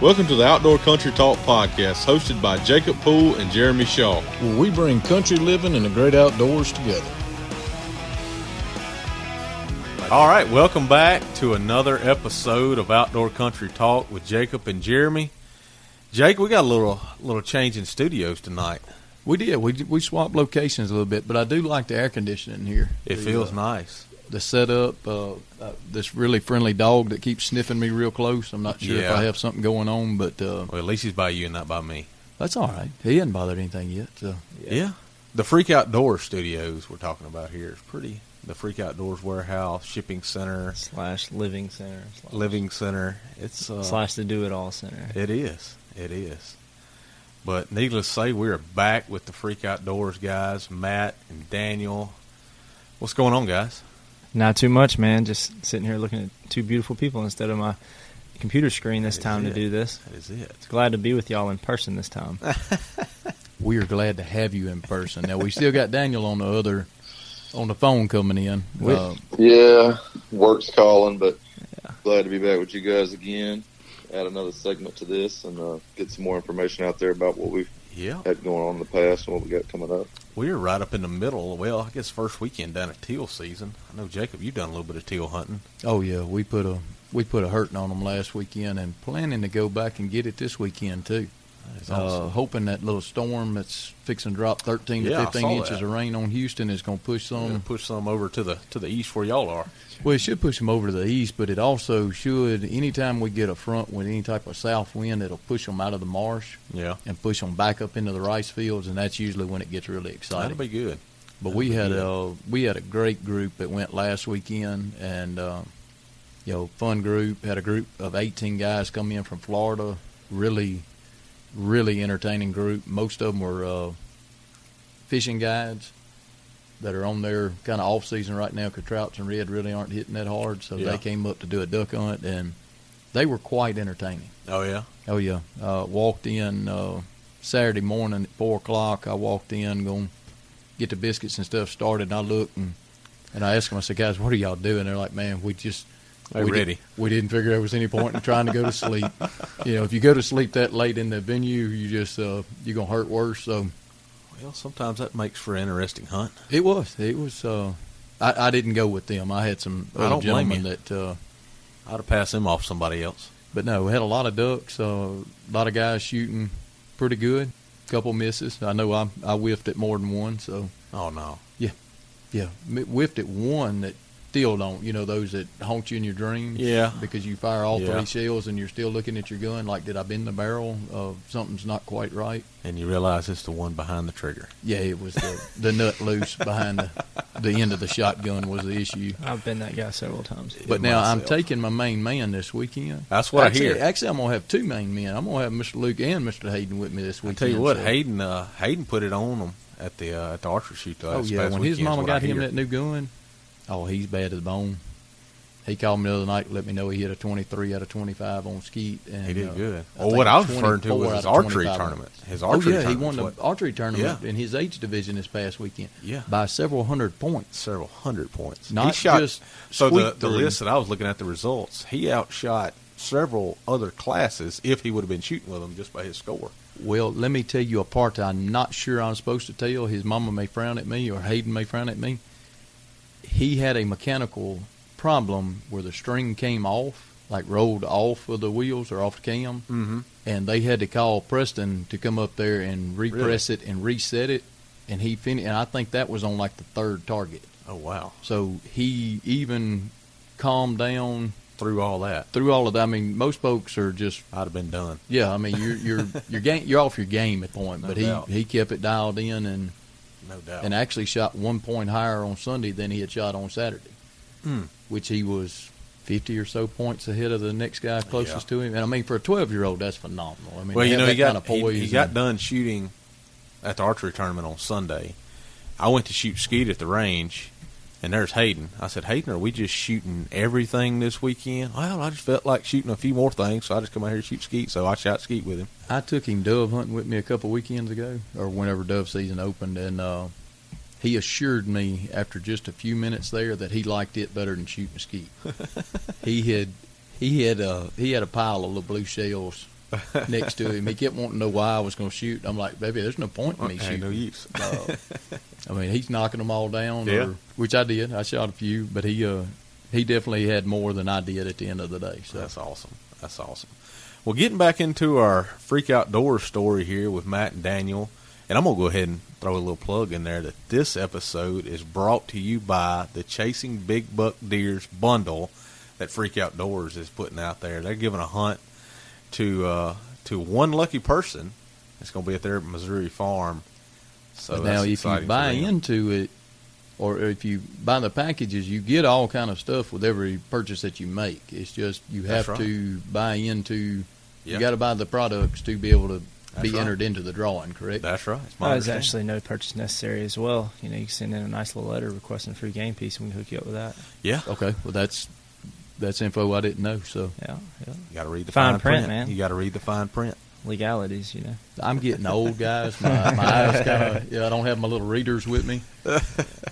Welcome to the Outdoor Country Talk podcast, hosted by Jacob Poole and Jeremy Shaw. where we bring country living and the great outdoors together. All right, welcome back to another episode of Outdoor Country Talk with Jacob and Jeremy. Jake, we got a little little change in studios tonight. We did. We we swapped locations a little bit, but I do like the air conditioning here. It The, feels uh, nice. The setup, uh, uh, this really friendly dog that keeps sniffing me real close. I'm not sure if I have something going on, but uh, Well, at least he's by you and not by me. that's all right. He hasn't bothered anything yet. So Yeah. The Freak Outdoors studios we're talking about here is pretty. The Freak Outdoors warehouse, shipping center, slash living center slash, living center. It's uh, slash the do it all center. It is. It is. But needless to say, we are back with the Freak Outdoors guys, Matt and Daniel. What's going on, guys? Not too much, man. Just sitting here looking at two beautiful people instead of my computer screen this That is time it. to do this. That is it. Glad to be with y'all in person this time. we are glad to have you in person. Now we still got Daniel on the other on the phone coming in. We- Uh, Yeah, work's calling, but glad to be back with you guys again. Add another segment to this and uh, get some more information out there about what we've Yeah. had going on in the past and what we got coming up. We're right up in the middle. Well, I guess first weekend down at teal season. I know, Jacob, you've done a little bit of teal hunting. oh yeah, we put a we put a hurting on them last weekend and planning to go back and get it this weekend too. That is Uh, hoping that little storm that's fixing to drop 13 Yeah, to 15 inches that. of rain on Houston is going to push some. push some over to the to the east where y'all are. Well, it should push them over to the east, but it also should. Anytime we get a front with any type of south wind, it'll push them out of the marsh Yeah. and push them back up into the rice fields, and that's usually when it gets really That'll exciting. be good. But we that'll had be a we had a great group that went last weekend, and uh, you know, fun group. Had a group of 18 guys come in from Florida. Really, really entertaining group. Most of them were uh, fishing guides that are on their kind of off season right now because trouts and red really aren't hitting that hard. So Yeah. they came up to do a duck hunt, and they were quite entertaining. Oh yeah. Oh yeah, uh, walked in uh, Saturday morning at four o'clock. I walked in, going get the biscuits and stuff started. And I looked and and I asked them. I said, "Guys, what are y'all doing?" They're like, "Man, we just we ready. Did, we didn't figure there was any point in trying to go to sleep. you know, if you go to sleep that late in the venue, you just uh, you're gonna hurt worse. So Well, sometimes that makes for an interesting hunt. it was it was. Uh, I, I didn't go with them. I had some I don't blame gentlemen you. that. Uh, I'd have passed them off somebody else. But no, we had a lot of ducks. Uh, a lot of guys shooting pretty good. Couple misses. I know I I whiffed at more than one. So Oh no. yeah, yeah. whiffed at one that still don't. You know those that haunt you in your dreams. Yeah. Because you fire all Yeah. three shells and you're still looking at your gun like, did I bend the barrel? Uh, something's not quite right. And you realize it's the one behind the trigger. Yeah, it was the the nut loose behind the the end of the shotgun was the issue. I've been that guy several times. But now I'm taking my main man this weekend. That's what actually, I hear. Actually, I'm gonna have two main men. I'm gonna have Mr. Luke and Mr. Hayden with me this I weekend. tell you what, so- Hayden uh, Hayden put it on them at the uh, at the archery shoot. Though, Oh this yeah, when his mama got him that new gun, oh he's bad to the bone. He called me the other night, let me know he hit a 23 out of 25 on skeet. And, He did uh, good. I Well, what I was referring to was his archery tournament. His Oh archery yeah, he won the archery tournament Yeah. in his age division this past weekend Yeah. by several hundred points. several hundred points. Not he shot, just so the, the list that I was looking at the results, he outshot several other classes if he would have been shooting with them just by his score. Well, let me tell you a part that I'm not sure I'm supposed to tell. His mama may frown at me, or Hayden may frown at me. He had a mechanical problem where the string came off, like rolled off of the wheels or off the cam, Mm-hmm. and they had to call Preston to come up there and repress it and reset it. And he finished, and I think that was on like the third target. Oh wow! So he even calmed down Through all that, through all of that. I mean, most folks are just I'd have been done. yeah. I mean, you're you're you're game, you're off your game at point, No but he he kept it dialed in and No doubt. and actually shot one point higher on Sunday than he had shot on Saturday, Hmm. which he was fifty or so points ahead of the next guy closest to him. And I mean, for a twelve year old, that's phenomenal. I mean, well, you know, he got kind of he, he got done shooting at the archery tournament on Sunday. I went to shoot skeet at the range, and there's Hayden. I said, Hayden, are we just shooting everything this weekend? Well, I just felt like shooting a few more things, so I just come out here and shoot skeet. So I shot skeet with him. I took him dove hunting with me a couple weekends ago, or whenever dove season opened, and uh, he assured me after just a few minutes there that he liked it better than shooting skeet. he had he had uh, he had a pile of little blue shells next to him. He kept wanting to know why I was going to shoot. I'm like, baby, there's no point in me shooting. no use. Uh, I mean, he's knocking them all down, Yeah. or, which I did. I shot a few, but he uh, he definitely had more than I did at the end of the day. So That's awesome. That's awesome. Well, getting back into our freak outdoors story here with Matt and Daniel, and I'm gonna go ahead and throw a little plug in there that this episode is brought to you by the Chasing Big Buck Deers bundle that Freak Outdoors is putting out there. They're giving a hunt to uh, to one lucky person. It's gonna be at their Missouri farm. So But now, if you buy into it, or if you buy the packages, you get all kind of stuff with every purchase that you make. It's just you have right. to buy into. Yeah. You got to buy the products to be able to That's be right. entered into the drawing. Correct? that's right. It's there's actually no purchase necessary as well. You know, you can send in a nice little letter requesting a free game piece, and we can hook you up with that. yeah. okay. Well, that's that's info I didn't know. So Yeah, yeah. You got to read the Fine fine, print, man. You got to read the fine print. Legalities, you know. I'm getting old, guys. My, my eyes kind of. Yeah, I don't have my little readers with me.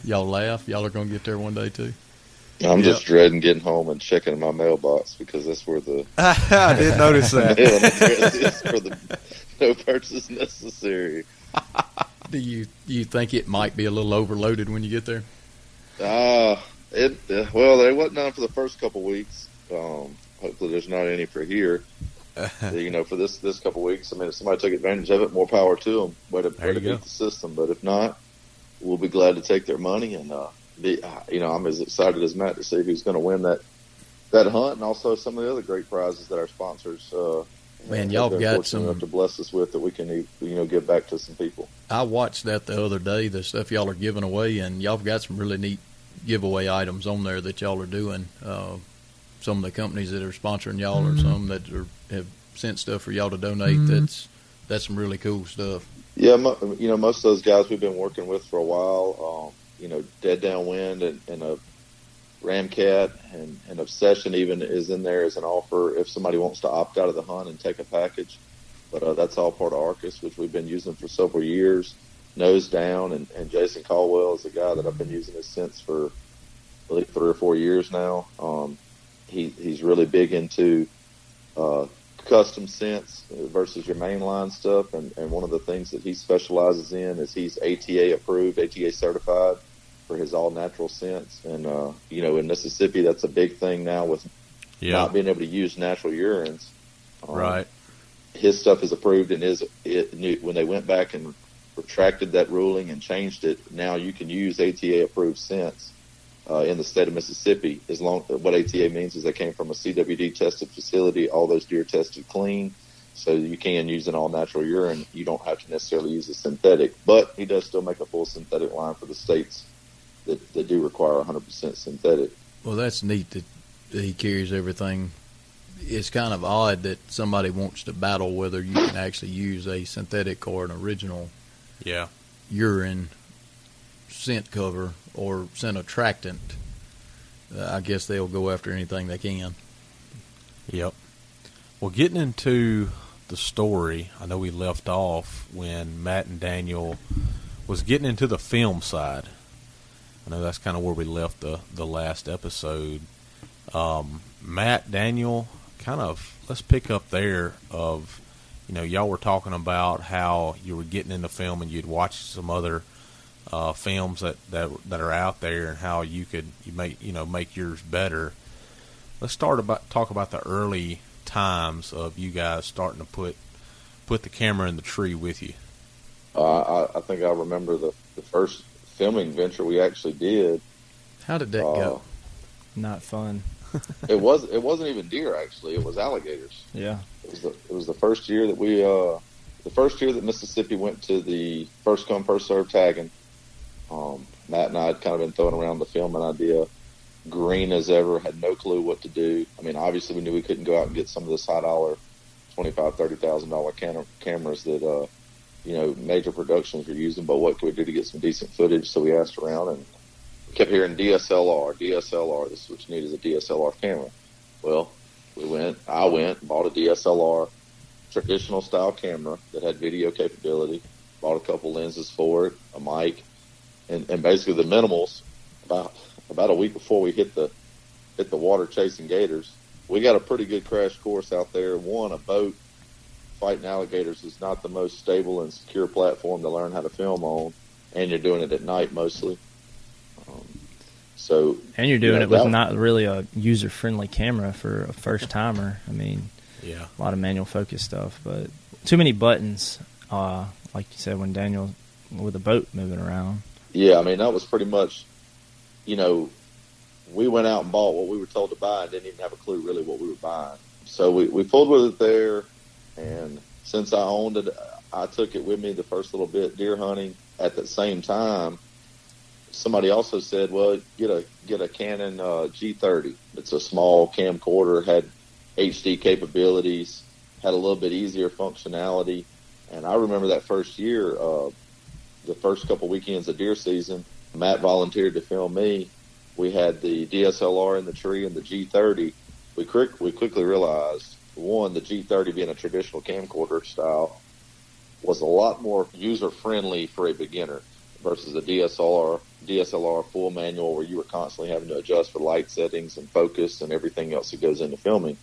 Y'all laugh. Y'all are going to get there one day too. I'm just dreading getting home and checking my mailbox because that's where the I did notice that. mailing address is for the no purchase necessary. Do you you think it might be a little overloaded when you get there? Ah, it uh, well, there wasn't none for the first couple weeks. Um, hopefully, there's not any for here. you know, for this this couple weeks. I mean, if somebody took advantage of it, more power to them. Way to, way to beat the system. But if not, we'll be glad to take their money. And uh, be, uh, you know, I'm as excited as Matt to see who's going to win that that hunt, and also some of the other great prizes that our sponsors. Uh, Man, y'all got some- enough to bless us with that we can you know give back to some people. I watched that the other day. The stuff y'all are giving away, and y'all have got some really neat giveaway items on there that y'all are doing. Uh, some of the companies that are sponsoring y'all, or some that are, have sent stuff for y'all to donate. Mhm. That's that's some really cool stuff. Yeah, mo- you know, most of those guys we've been working with for a while. Um, you know, Dead Downwind and, and a Ramcat and, and Obsession even is in there as an offer if somebody wants to opt out of the hunt and take a package. But uh, that's all part of Arcus, which we've been using for several years. Nose Down and, and Jason Caldwell is a guy that I've been using this since for I believe three or four years now. Um, he he's really big into uh, custom scents versus your mainline stuff. And, and one of the things that he specializes in is he's ATA approved, ATA certified for his all natural scents. And, uh, you know, in Mississippi, that's a big thing now with Yeah. not being able to use natural urines. Um, Right. His stuff is approved and is it, when they went back and retracted that ruling and changed it, now you can use ATA approved scents. Uh, in the state of Mississippi, as long what ATA means is they came from a CWD tested facility, all those deer tested clean, so you can use an all natural urine. You don't have to necessarily use a synthetic, but he does still make a full synthetic line for the states that, that do require 100% synthetic. Well, that's neat that he carries everything. It's kind of odd that somebody wants to battle whether you can actually use a synthetic or an original Yeah. urine scent cover or scent attractant. Uh, I guess they'll go after anything they can. Yep. Well, getting into the story, I know we left off when Matt and Daniel was getting into the film side. I know that's kind of where we left the the last episode. Um, Matt, Daniel, kind of let's pick up there. Of you know, y'all were talking about how you were getting into film and you'd watched some other uh, films that, that that are out there and how you could you make you know make yours better. Let's start about talk about the early times of you guys starting to put put the camera in the tree with you. Uh, I, I think I remember the, the first filming venture we actually did. How did that Uh, go? Not fun. it was it wasn't even deer actually; it was alligators. Yeah. It was the it was the first year that we uh the first year that Mississippi went to the first come first serve tagging. Um, Matt and I had kind of been throwing around the film filming idea. Green as ever, had no clue what to do. I mean, obviously we knew we couldn't go out and get some of this high dollar, twenty five thirty thousand dollar cam- cameras that uh you know major productions were using. But what could we do to get some decent footage? So we asked around and kept hearing DSLR, DSLR. This is what you need is a DSLR camera. Well, we went. I went bought a DSLR traditional style camera that had video capability. Bought a couple lenses for it, a mic, and, and basically the minimals. About about a week before we hit the hit the water chasing gators, we got a pretty good crash course out there. One a boat fighting alligators is not the most stable and secure platform to learn how to film on, and you're doing it at night mostly. So And you're doing Yeah, it with that- not really a user friendly camera for a first timer. I mean, Yeah. a lot of manual focus stuff, but too many buttons. Uh, like you said, when Daniel with a boat moving around. Yeah, I mean that was pretty much, you know, we went out and bought what we were told to buy and didn't even have a clue really what we were buying. So we we pulled with it there, and since I owned it, I took it with me the first little bit deer hunting. At the same time, somebody also said, "Well, get a get a Canon uh, G30. It's a small camcorder, had HD capabilities, had a little bit easier functionality." And I remember that first year, uh, the first couple weekends of deer season, Matt volunteered to film me. We had the DSLR in the tree and the G30. We quick we quickly realized one, the G30 being a traditional camcorder style was a lot more user friendly for a beginner versus a DSLR DSLR full manual where you were constantly having to adjust for light settings and focus and everything else that goes into filming.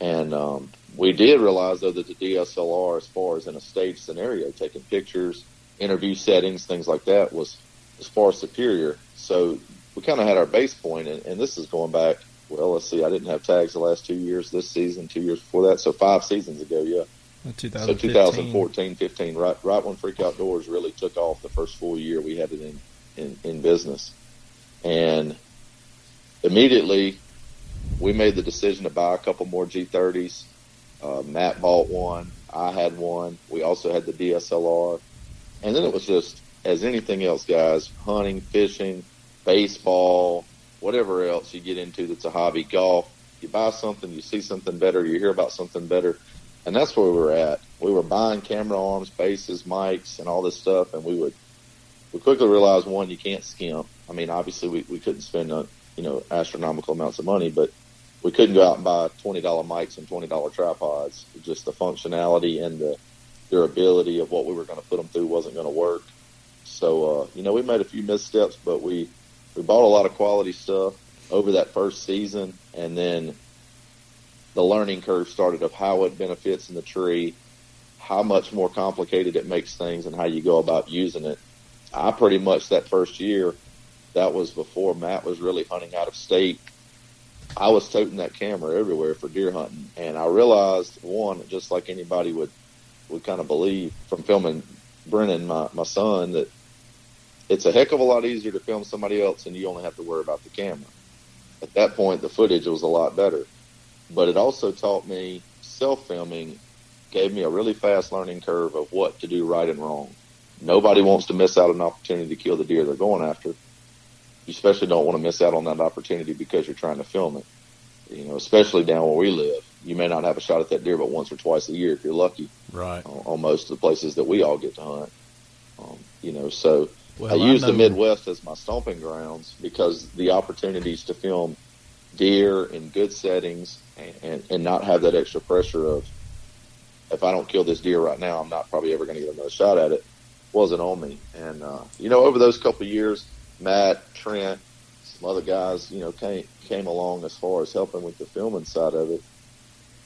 And um, we did realize though that the DSLR, as far as in a stage scenario, taking pictures, interview settings, things like that, was was far superior. So we kind of had our base point, and, and this is going back. Well, let's see. I didn't have tags the last two years. This season, two years before that, so five seasons ago. Yeah. So 2014, 15, right, right when Freak Outdoors really took off, the first full year we had it in, in, in business. And immediately we made the decision to buy a couple more G30s. Uh, Matt bought one. I had one. We also had the DSLR. And then it was just, as anything else, guys, hunting, fishing, baseball, whatever else you get into that's a hobby, golf. You buy something, you see something better, you hear about something better, and that's where we were at. We were buying camera arms, bases, mics, and all this stuff, and we would we quickly realized one, you can't skimp. I mean, obviously we, we couldn't spend uh, you know astronomical amounts of money, but we couldn't go out and buy twenty dollar mics and twenty dollar tripods. Just the functionality and the durability of what we were going to put them through wasn't going to work. So uh, you know, we made a few missteps, but we we bought a lot of quality stuff over that first season, and then the learning curve started of how it benefits in the tree, how much more complicated it makes things, and how you go about using it. I pretty much that first year, that was before Matt was really hunting out of state. I was toting that camera everywhere for deer hunting, and I realized one, just like anybody would would kind of believe from filming Brennan, my my son, that it's a heck of a lot easier to film somebody else, and you only have to worry about the camera. At that point, the footage was a lot better, but it also taught me self filming gave me a really fast learning curve of what to do right and wrong. Nobody wants to miss out on an opportunity to kill the deer they're going after. You especially don't want to miss out on that opportunity because you're trying to film it. You know, especially down where we live. You may not have a shot at that deer but once or twice a year if you're lucky Right. on, on most of the places that we all get to hunt. Um, you know, so Well, I use the Midwest as my stomping grounds because the opportunities to film deer in good settings and, and, and not have that extra pressure of if I don't kill this deer right now, I'm not probably ever going to get another shot at it wasn't on me. And, uh, you know, over those couple of years, Matt, Trent, some other guys, you know, came, came along as far as helping with the filming side of it.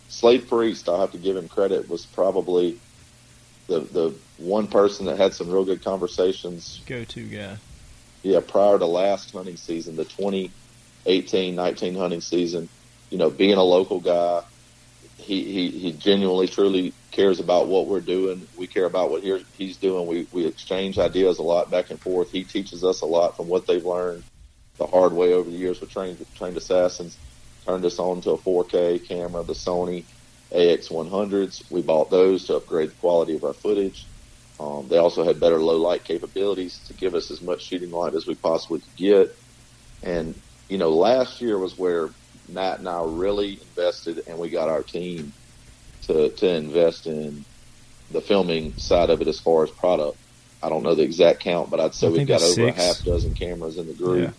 Slade Priest, I have to give him credit, was probably the, the one person that had some real good conversations Go to guy. yeah, prior to last hunting season, the 2018 19 hunting season, you know, being a local guy, he, he, he genuinely, truly cares about what we're doing. We care about what he's doing. We, we exchange ideas a lot back and forth. He teaches us a lot from what they've learned the hard way over the years with trained, trained assassins. Turned us on to a 4K camera, the Sony AX100s. We bought those to upgrade the quality of our footage. Um, they also had better low light capabilities to give us as much shooting light as we possibly could get. And, you know, last year was where Matt and I really invested and we got our team to, to invest in the filming side of it as far as product. I don't know the exact count, but I'd say I we've got over six. a half dozen cameras in the group.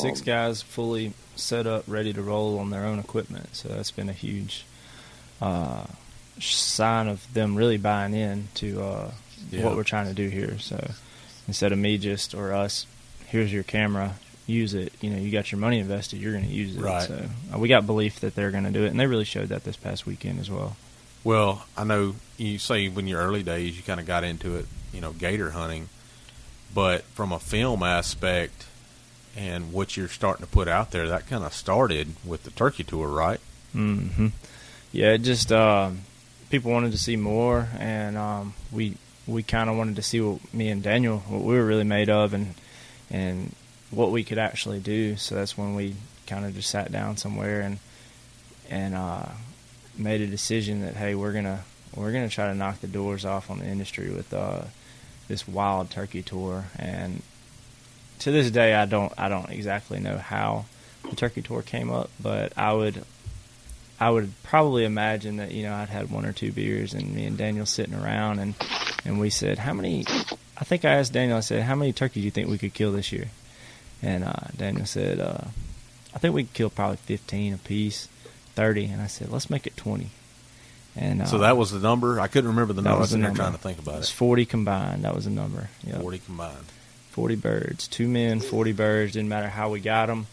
Six Um, guys fully set up, ready to roll on their own equipment. So that's been a huge uh, sign of them really buying in to uh, Yeah. what we're trying to do here. So instead of me just or us, here's your camera, use it. You know, you got your money invested, you're going to use it. Right. So uh, we got belief that they're going to do it, and they really showed that this past weekend as well. Well, I know you say when your early days you kind of got into it, you know, gator hunting, but from a film aspect and what you're starting to put out there, that kind of started with the turkey tour, right? hmm Yeah, it just uh, people wanted to see more, and um, we we kind of wanted to see what me and Daniel what we were really made of, and and what we could actually do. So that's when we kind of just sat down somewhere and and uh, made a decision that hey, we're gonna we're gonna try to knock the doors off on the industry with uh, this wild turkey tour. And to this day, I don't I don't exactly know how the turkey tour came up, but I would I would probably imagine that you know I'd had one or two beers and me and Daniel sitting around and and we said how many I think I asked Daniel I said how many turkeys do you think we could kill this year and uh, Daniel said uh, I think we could kill probably 15 a piece 30 and I said let's make it 20 and uh, So that was the number. I couldn't remember the number. I was there trying to think about it was it. 40 combined that was the number Yep. Forty combined. 40 birds, two men, 40 birds, didn't matter how we got them.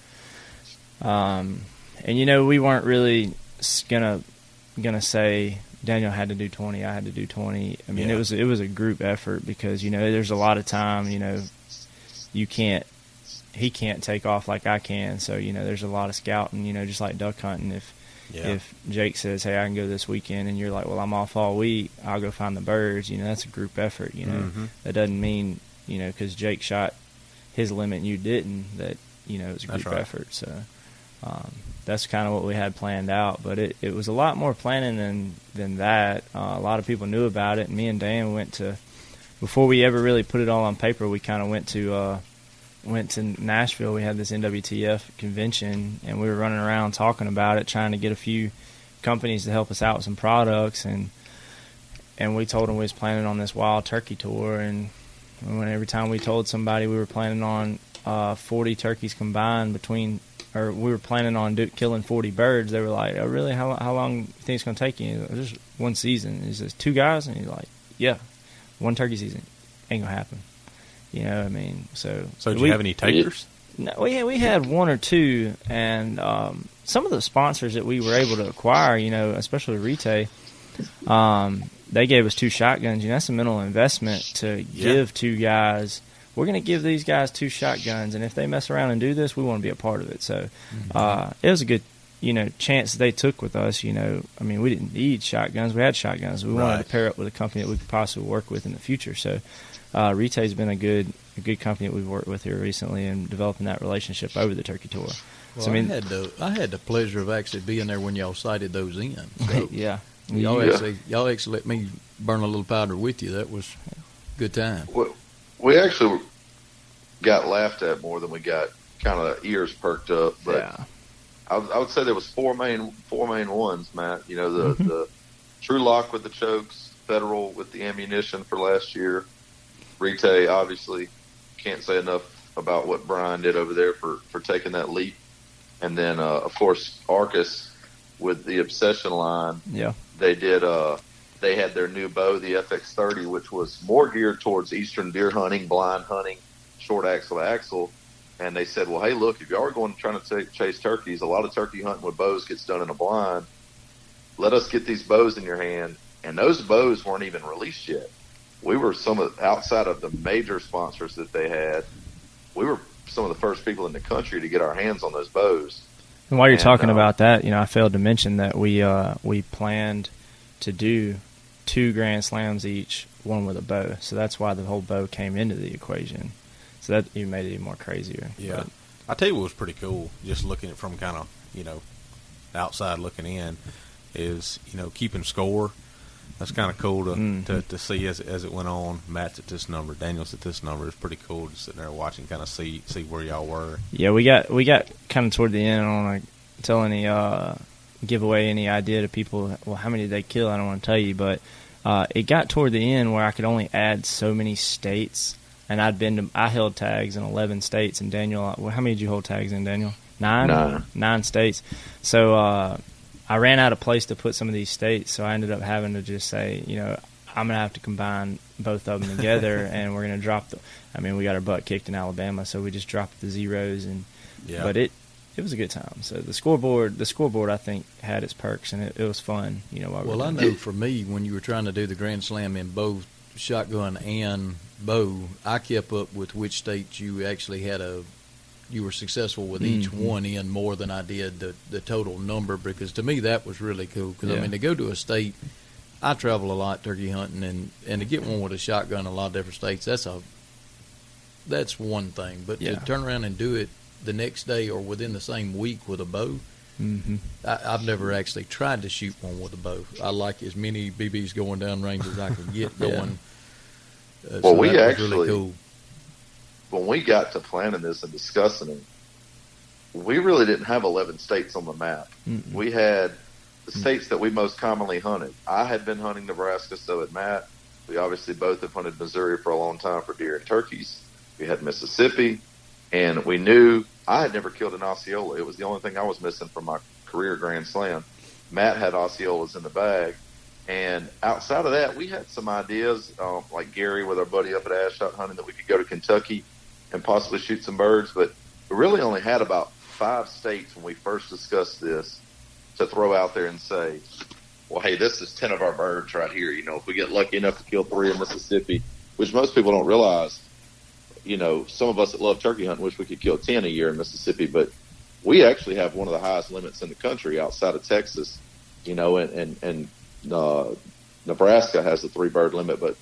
Um, and you know, we weren't really gonna gonna say Daniel had to do 20, I had to do 20. I mean, Yeah. it was it was a group effort because you know, there's a lot of time, you know, you can't he can't take off like I can, so you know, there's a lot of scouting, you know, just like duck hunting if Yeah. if Jake says, "Hey, I can go this weekend," and you're like, "Well, I'm off all week. I'll go find the birds." You know, that's a group effort. You know, Mhm. that doesn't mean you know because Jake shot his limit and you didn't that you know it was a group right. effort. So um, that's kind of what we had planned out. But it, it was a lot more planning than than that. Uh, a lot of people knew about it. And me and Dan went to before we ever really put it all on paper. We kind of went to. Uh, went to Nashville. We had this NWTF convention, and we were running around talking about it, trying to get a few companies to help us out with some products, and and we told them we was planning on this wild turkey tour, and when every time we told somebody we were planning on uh, 40 turkeys combined between, or we were planning on do, killing 40 birds, they were like, "Oh, really? How how long do you think it's gonna take you?" Just one season. He says, two guys, and he's like, "Yeah, one turkey season ain't gonna happen." You know, I mean, so So did we- you have any takers? no, we had, we had one or two, and um, some of the sponsors that we were able to acquire, you know, especially Rite, um, they gave us two shotguns. You know, that's a mental investment to Yeah. give two guys. We're going to give these guys two shotguns, and if they mess around and do this, we want to be a part of it. So uh, it was a good, you know, chance they took with us. You know, I mean, we didn't need shotguns; we had shotguns. We wanted to pair up with a company that we could possibly work with in the future. So uh, Rite's been a good a good company that we've worked with here recently and developing that relationship over the turkey tour. Well, so I, I had the I had the pleasure of actually being there when y'all sighted those in. So yeah, y'all Yeah. actually y'all actually let me burn a little powder with you. That was good time. We, we actually got laughed at more than we got kind of ears perked up. But yeah, I, would- I would say there was four main four main ones, Matt. You know the Mhm. the Trulock with the chokes, Federal with the ammunition for last year, Rite obviously can't say enough about what Brian did over there for for taking that leap, and then uh, of course Arcus with the Obsession line yeah, they did uh they had their new bow the fx30 which was more geared towards eastern deer hunting blind hunting short axle to axle. And they said well hey look if y'all are going trying to ta chase turkeys a lot of turkey hunting with bows gets done in a blind. Let us get these bows in your hand. And those bows weren't even released yet we were some of outside of the major sponsors that they had we were some of the first people in the country to get our hands on those bows And while you're And, talking uh, about that, you know, I failed to mention that we uh, we planned to do two grand slams each, one with a bow. So that's why the whole bow came into the equation. So that even made it even more crazier. Yeah. But, I tell you what was pretty cool, just looking at from kind of you know outside looking in, is you know keeping score. That's kind of cool to, Mhm. to to see as as it went on. Matt's at this number, Daniel's at this number. It's pretty cool just sitting there watching, kind of see see where y'all were. yeah, we got we got kind of toward the end. I don't want to tell any uh, give away any idea to people. Well, how many did they kill? I don't want to tell you, but uh, it got toward the end where I could only add so many states, and I'd been to I held tags in eleven states. And Daniel, uh, well, how many did you hold tags in, Daniel? Nine. Nine. Nine states. So uh, I ran out of place to put some of these states, so I ended up having to just say, you know, I'm gonna have to combine both of them together, and we're gonna drop the. I mean, we got our butt kicked in Alabama, so we just dropped the zeros, and Yeah, but it it was a good time. So the scoreboard, the scoreboard, I think had its perks and it, it was fun. You know, while Well, I know for me, when you were trying to do the Grand Slam in both shotgun and bow, I kept up with which states you actually had a you were successful with each Mhm. one in more than I did the the total number because to me that was really cool because I mean to go to a state I travel a lot turkey hunting and and to get one with a shotgun in a lot of different states that's a that's one thing but Yeah. to turn around and do it the next day or within the same week with a bow hmm I, I've never actually tried to shoot one with a bow. I like as many BBs going down range as I can get Yeah. going. Uh, Well, so we actually- really cool. When we got to planning this and discussing it, we really didn't have 11 states on the map. Mm-mm. We had the states that we most commonly hunted. I had been hunting Nebraska, so had Matt. We obviously both have hunted Missouri for a long time for deer and turkeys. We had Mississippi, and we knew I had never killed an Osceola. It was the only thing I was missing from my career Grand Slam. Matt had Osceolas in the bag. And outside of that, we had some ideas, um, like Gary with our buddy up at Ash Hunting, that we could go to Kentucky and possibly shoot some birds. But we really only had about five states when we first discussed this to throw out there and say, well, hey, this is 10 of our birds right here. You know, if we get lucky enough to kill three in Mississippi, which most people don't realize, you know, some of us that love turkey hunting wish we could kill 10 a year in Mississippi, but we actually have one of the highest limits in the country outside of Texas, you know, and, and, and, uh, Nebraska has a three bird limit, but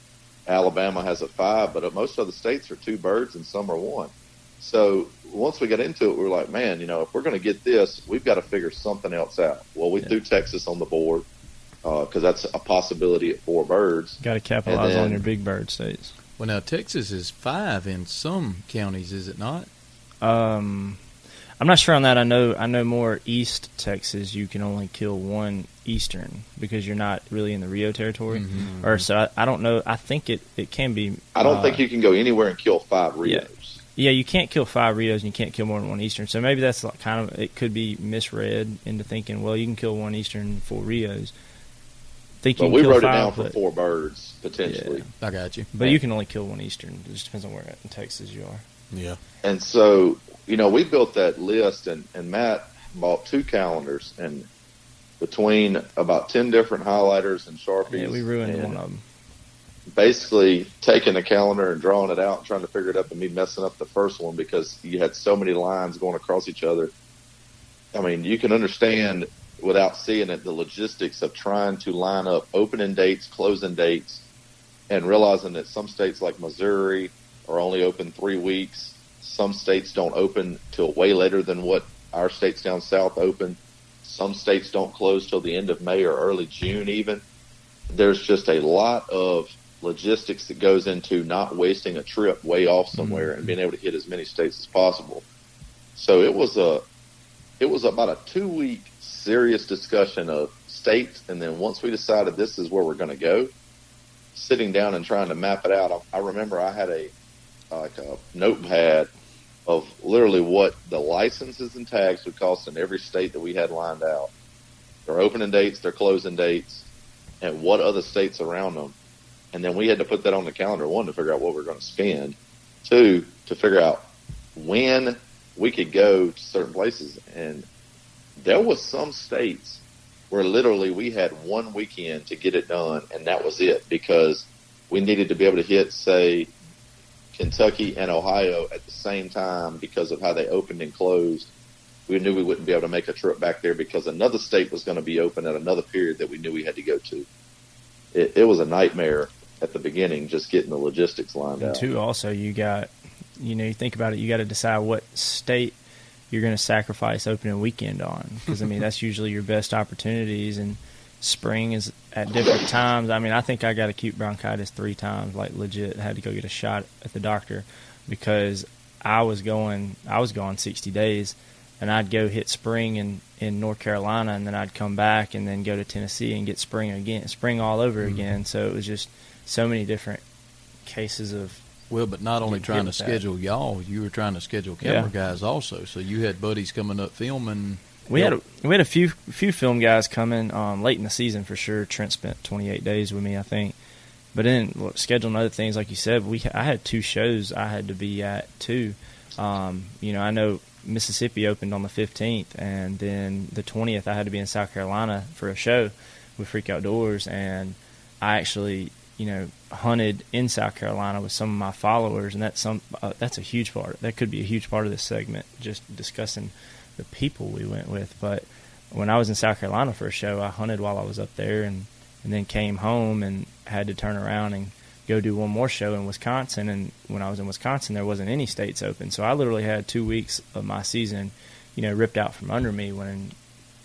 Alabama has a five, but most other states are two birds and some are one. So once we got into it, we were like, man, you know, if we're going to get this, we've got to figure something else out. Well, we Yeah. threw Texas on the board because that's a possibility at four birds. Got to capitalize And on your big bird states. Well, now Texas is five in some counties, is it not? Um, I'm not sure on that. I know I know more East Texas. You can only kill one Eastern because you're not really in the Rio territory. Mhm. Or so I, I don't know. I think it, it can be. I don't uh, think you can go anywhere and kill five Yeah. Rios. Yeah, you can't kill five Rios and you can't kill more than one Eastern. So maybe that's like kind of it could be misread into thinking, well, you can kill one Eastern and four Rios. Think you can we kill wrote it five, down for four birds potentially. I got you. but you can only kill one Eastern. It just depends on where in Texas you are. Yeah. And so, you know, we built that list, and, and Matt bought two calendars, and between about 10 different highlighters and Sharpies. Yeah, we ruined and one of them. Basically, taking a calendar and drawing it out and trying to figure it up, and me messing up the first one because you had so many lines going across each other. I mean, you can understand without seeing it the logistics of trying to line up opening dates, closing dates, and realizing that some states like Missouri are only open three weeks. Some states don't open till way later than what our states down south open. Some states don't close till the end of May or early June even. There's just a lot of logistics that goes into not wasting a trip way off mm-hmm. somewhere and being able to hit as many states as possible. So it was a it was about a two week serious discussion of states and then once we decided this is where we're going to go, sitting down and trying to map it out. I, I remember I had a like a notepad of literally what the licenses and tags would cost in every state that we had lined out. Their opening dates, their closing dates, and what other states around them. And then we had to put that on the calendar, one, to figure out what we are going to spend, two, to figure out when we could go to certain places. And there was some states where literally we had one weekend to get it done, and that was it because we needed to be able to hit, say, Kentucky and Ohio at the same time because of how they opened and closed. We knew we wouldn't be able to make a trip back there because another state was going to be open at another period that we knew we had to go to. It, it was a nightmare at the beginning just getting the logistics lined up. And out. two, also you got, you know, you think about it, you got to decide what state you're going to sacrifice opening weekend on, because I mean that's usually your best opportunities, and spring is at different times. I mean, I think I got acute bronchitis three times, like legit. had to go get a shot at the doctor because I was going, I was gone 60 days, and I'd go hit spring in in North Carolina, and then I'd come back and then go to Tennessee and get spring again, spring all over Mhm. again. So it was just so many different cases of Well, but not only trying to with that. schedule y'all, you were trying to schedule camera Yeah. guys also. So you had buddies coming up filming. We had a, we had a few few film guys coming um, late in the season for sure. Trent spent 28 days with me, I think. But then look, scheduling other things, like you said, we I had two shows I had to be at too. Um, you know, I know Mississippi opened on the 15th, and then the 20th I had to be in South Carolina for a show with Freak Outdoors, and I actually you know hunted in South Carolina with some of my followers, and that's some uh, that's a huge part. That could be a huge part of this segment, just discussing the people we went with. But when I was in South Carolina for a show, I hunted while I was up there, and and then came home and had to turn around and go do one more show in Wisconsin. And when I was in Wisconsin, there wasn't any states open, so I literally had two weeks of my season, you know, ripped out from under me when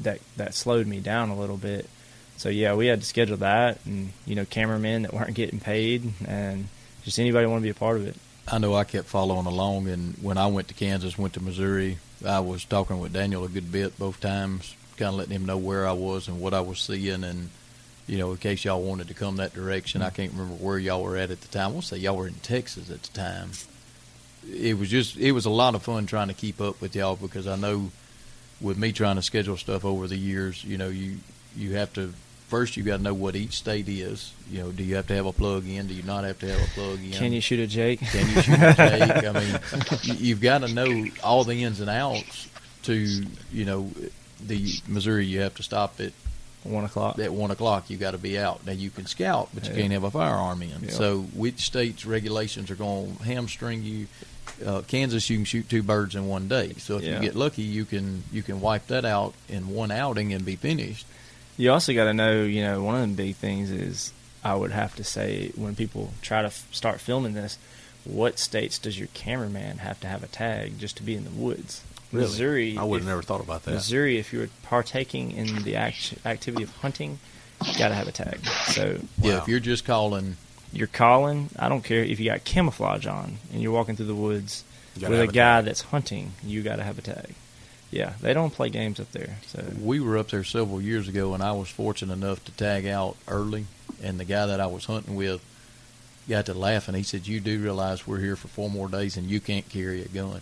that that slowed me down a little bit. So yeah, we had to schedule that, and you know, cameramen that weren't getting paid, and just anybody want to be a part of it. I know I kept following along, and when I went to Kansas, went to Missouri, I was talking with Daniel a good bit both times, kind of letting him know where I was and what I was seeing, and you know, in case y'all wanted to come that direction. I can't remember where y'all were at at the time. We'll say y'all were in Texas at the time. It was just, it was a lot of fun trying to keep up with y'all because I know with me trying to schedule stuff over the years, you know, you you have to first you got to know what each state is. You know, do you have to have a plug in? Do you not have to have a plug in? Can you shoot a Jake? Can you shoot a Jake? I mean, you, you've got to know all the ins and outs to, you know, the Missouri. You have to stop at one o'clock. At one o'clock, you got to be out. Now you can scout, but you Yeah. can't have a firearm in. Yeah. So, which states' regulations are going to hamstring you? Uh, Kansas, you can shoot two birds in one day. So if Yeah. you get lucky, you can you can wipe that out in one outing and be finished. You also got to know, you know, one of the big things is I would have to say when people try to f- start filming this, what states does your cameraman have to have a tag just to be in the woods? Really? Missouri. I would have never thought about that. Missouri, if you were partaking in the act- activity of hunting, you got to have a tag. So Yeah, Wow. if you're just calling, you're calling. I don't care if you got camouflage on and you're walking through the woods with a a guy tag. that's hunting. You got to have a tag. Yeah, they don't play games up there. So we were up there several years ago, and I was fortunate enough to tag out early. And the guy that I was hunting with got to laughing. He said, "You do realize we're here for four more days, and you can't carry a gun."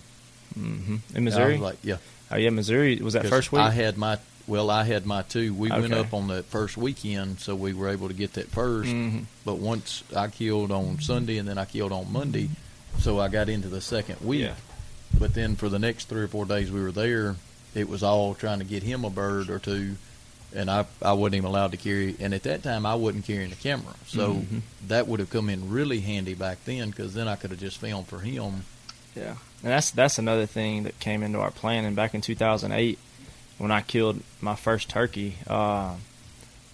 hmm in Missouri. like, "Yeah." oh yeah, Missouri was that first week. I had my well, I had my two. We went up on the first weekend, so we were able to get that 1st Mhm. But once I killed on Sunday, and then I killed on Monday, so I got into the second week. Yeah. But then for the next three or four days we were there, it was all trying to get him a bird or two, and I I wasn't even allowed to carry. And at that time, I wasn't carrying a camera, so Mhm. that would have come in really handy back then because then I could have just filmed for him. Yeah, and that's that's another thing that came into our planning back in 2008 when I killed my first turkey. Uh,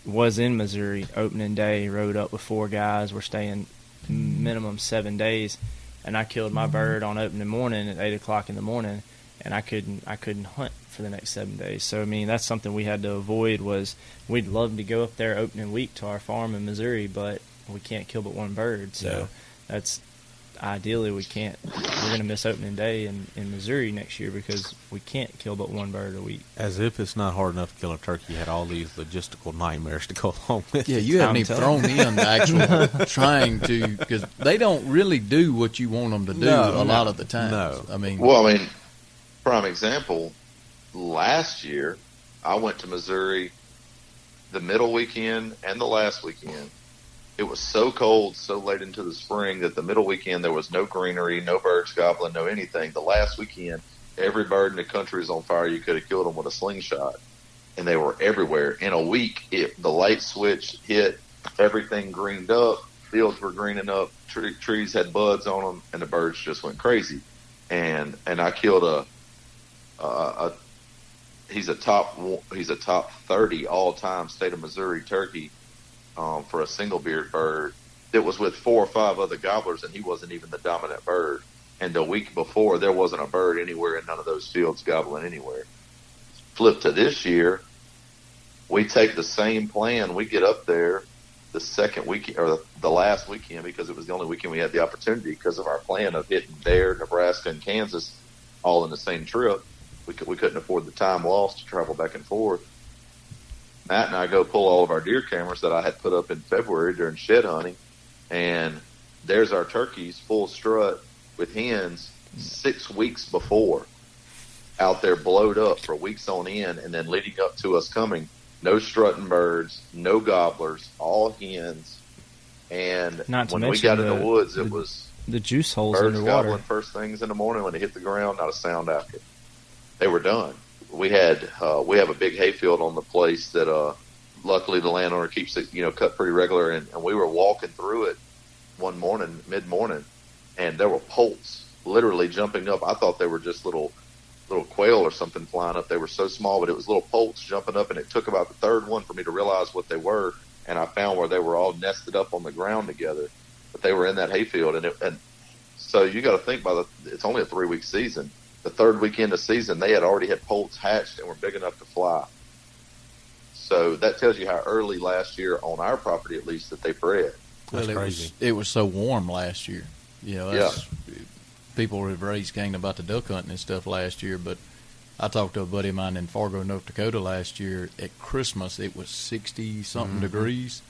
was in Missouri opening day. Rode up with four guys. We're staying minimum seven days, and I killed my mm-hmm. bird on opening morning at eight o'clock in the morning, and I couldn't I couldn't hunt for the next seven days. So I mean that's something we had to avoid. Was we'd love to go up there opening week to our farm in Missouri, but we can't kill but one bird. So Yeah. that's ideally we can't we're going to miss opening day in, in Missouri next year because we can't kill but one bird a week. As if it's not hard enough to kill a turkey, you had all these logistical nightmares to go along with. Yeah, you haven't I'm even telling thrown in the actual trying to because they don't really do what you want them to do No, a no, lot of the time. no. I mean, Well, I mean, prime example, last year I went to Missouri the middle weekend and the last weekend. It was so cold, so late into the spring that the middle weekend there was no greenery, no birds gobbling, no anything. The last weekend, every bird in the country was on fire. You could have killed them with a slingshot, and they were everywhere. In a week, it, the light switch hit, everything greened up, fields were greening up, tre- trees had buds on them, and the birds just went crazy. And and I killed a a, a he's a top he's a top thirty all time state of Missouri turkey um, for a single beard bird that was with four or five other gobblers, and he wasn't even the dominant bird. And the week before, there wasn't a bird anywhere in none of those fields gobbling anywhere. Flip to this year, we take the same plan. We get up there the second weekend or the, last weekend because it was the only weekend we had the opportunity because of our plan of hitting there, Nebraska, and Kansas all in the same trip. We, could, we couldn't afford the time lost to travel back and forth. Matt and I go pull all of our deer cameras that I had put up in February during shed hunting, and there's our turkeys full strut with hens six weeks before out there blowed up for weeks on end, and then leading up to us coming, no strutting birds, no gobblers, all hens. And Not when we got in the- the woods, it the- was The juice holes birds underwater. gobbling first things in the morning when they hit the ground, not a sound after. they were done. We had uh, we have a big hayfield on the place that uh, luckily the landowner keeps it you know cut pretty regular, and, and we were walking through it one morning, mid morning, and there were poults literally jumping up. I thought they were just little little quail or something flying up. They were so small, but it was little poults jumping up, and it took about the third one for me to realize what they were. And I found where they were all nested up on the ground together, but they were in that hayfield, and it, and so you got to think by the it's only a three week season. The third weekend of season, they had already had poults hatched and were big enough to fly. So that tells you how early last year on our property, at least, that they bred. That's well, it crazy. was it was so warm last year. You know, that's, people were raised gang about the duck hunting and stuff last year, but I talked to a buddy of mine in Fargo, North Dakota last year. At Christmas, it was sixty something Mhm. degrees.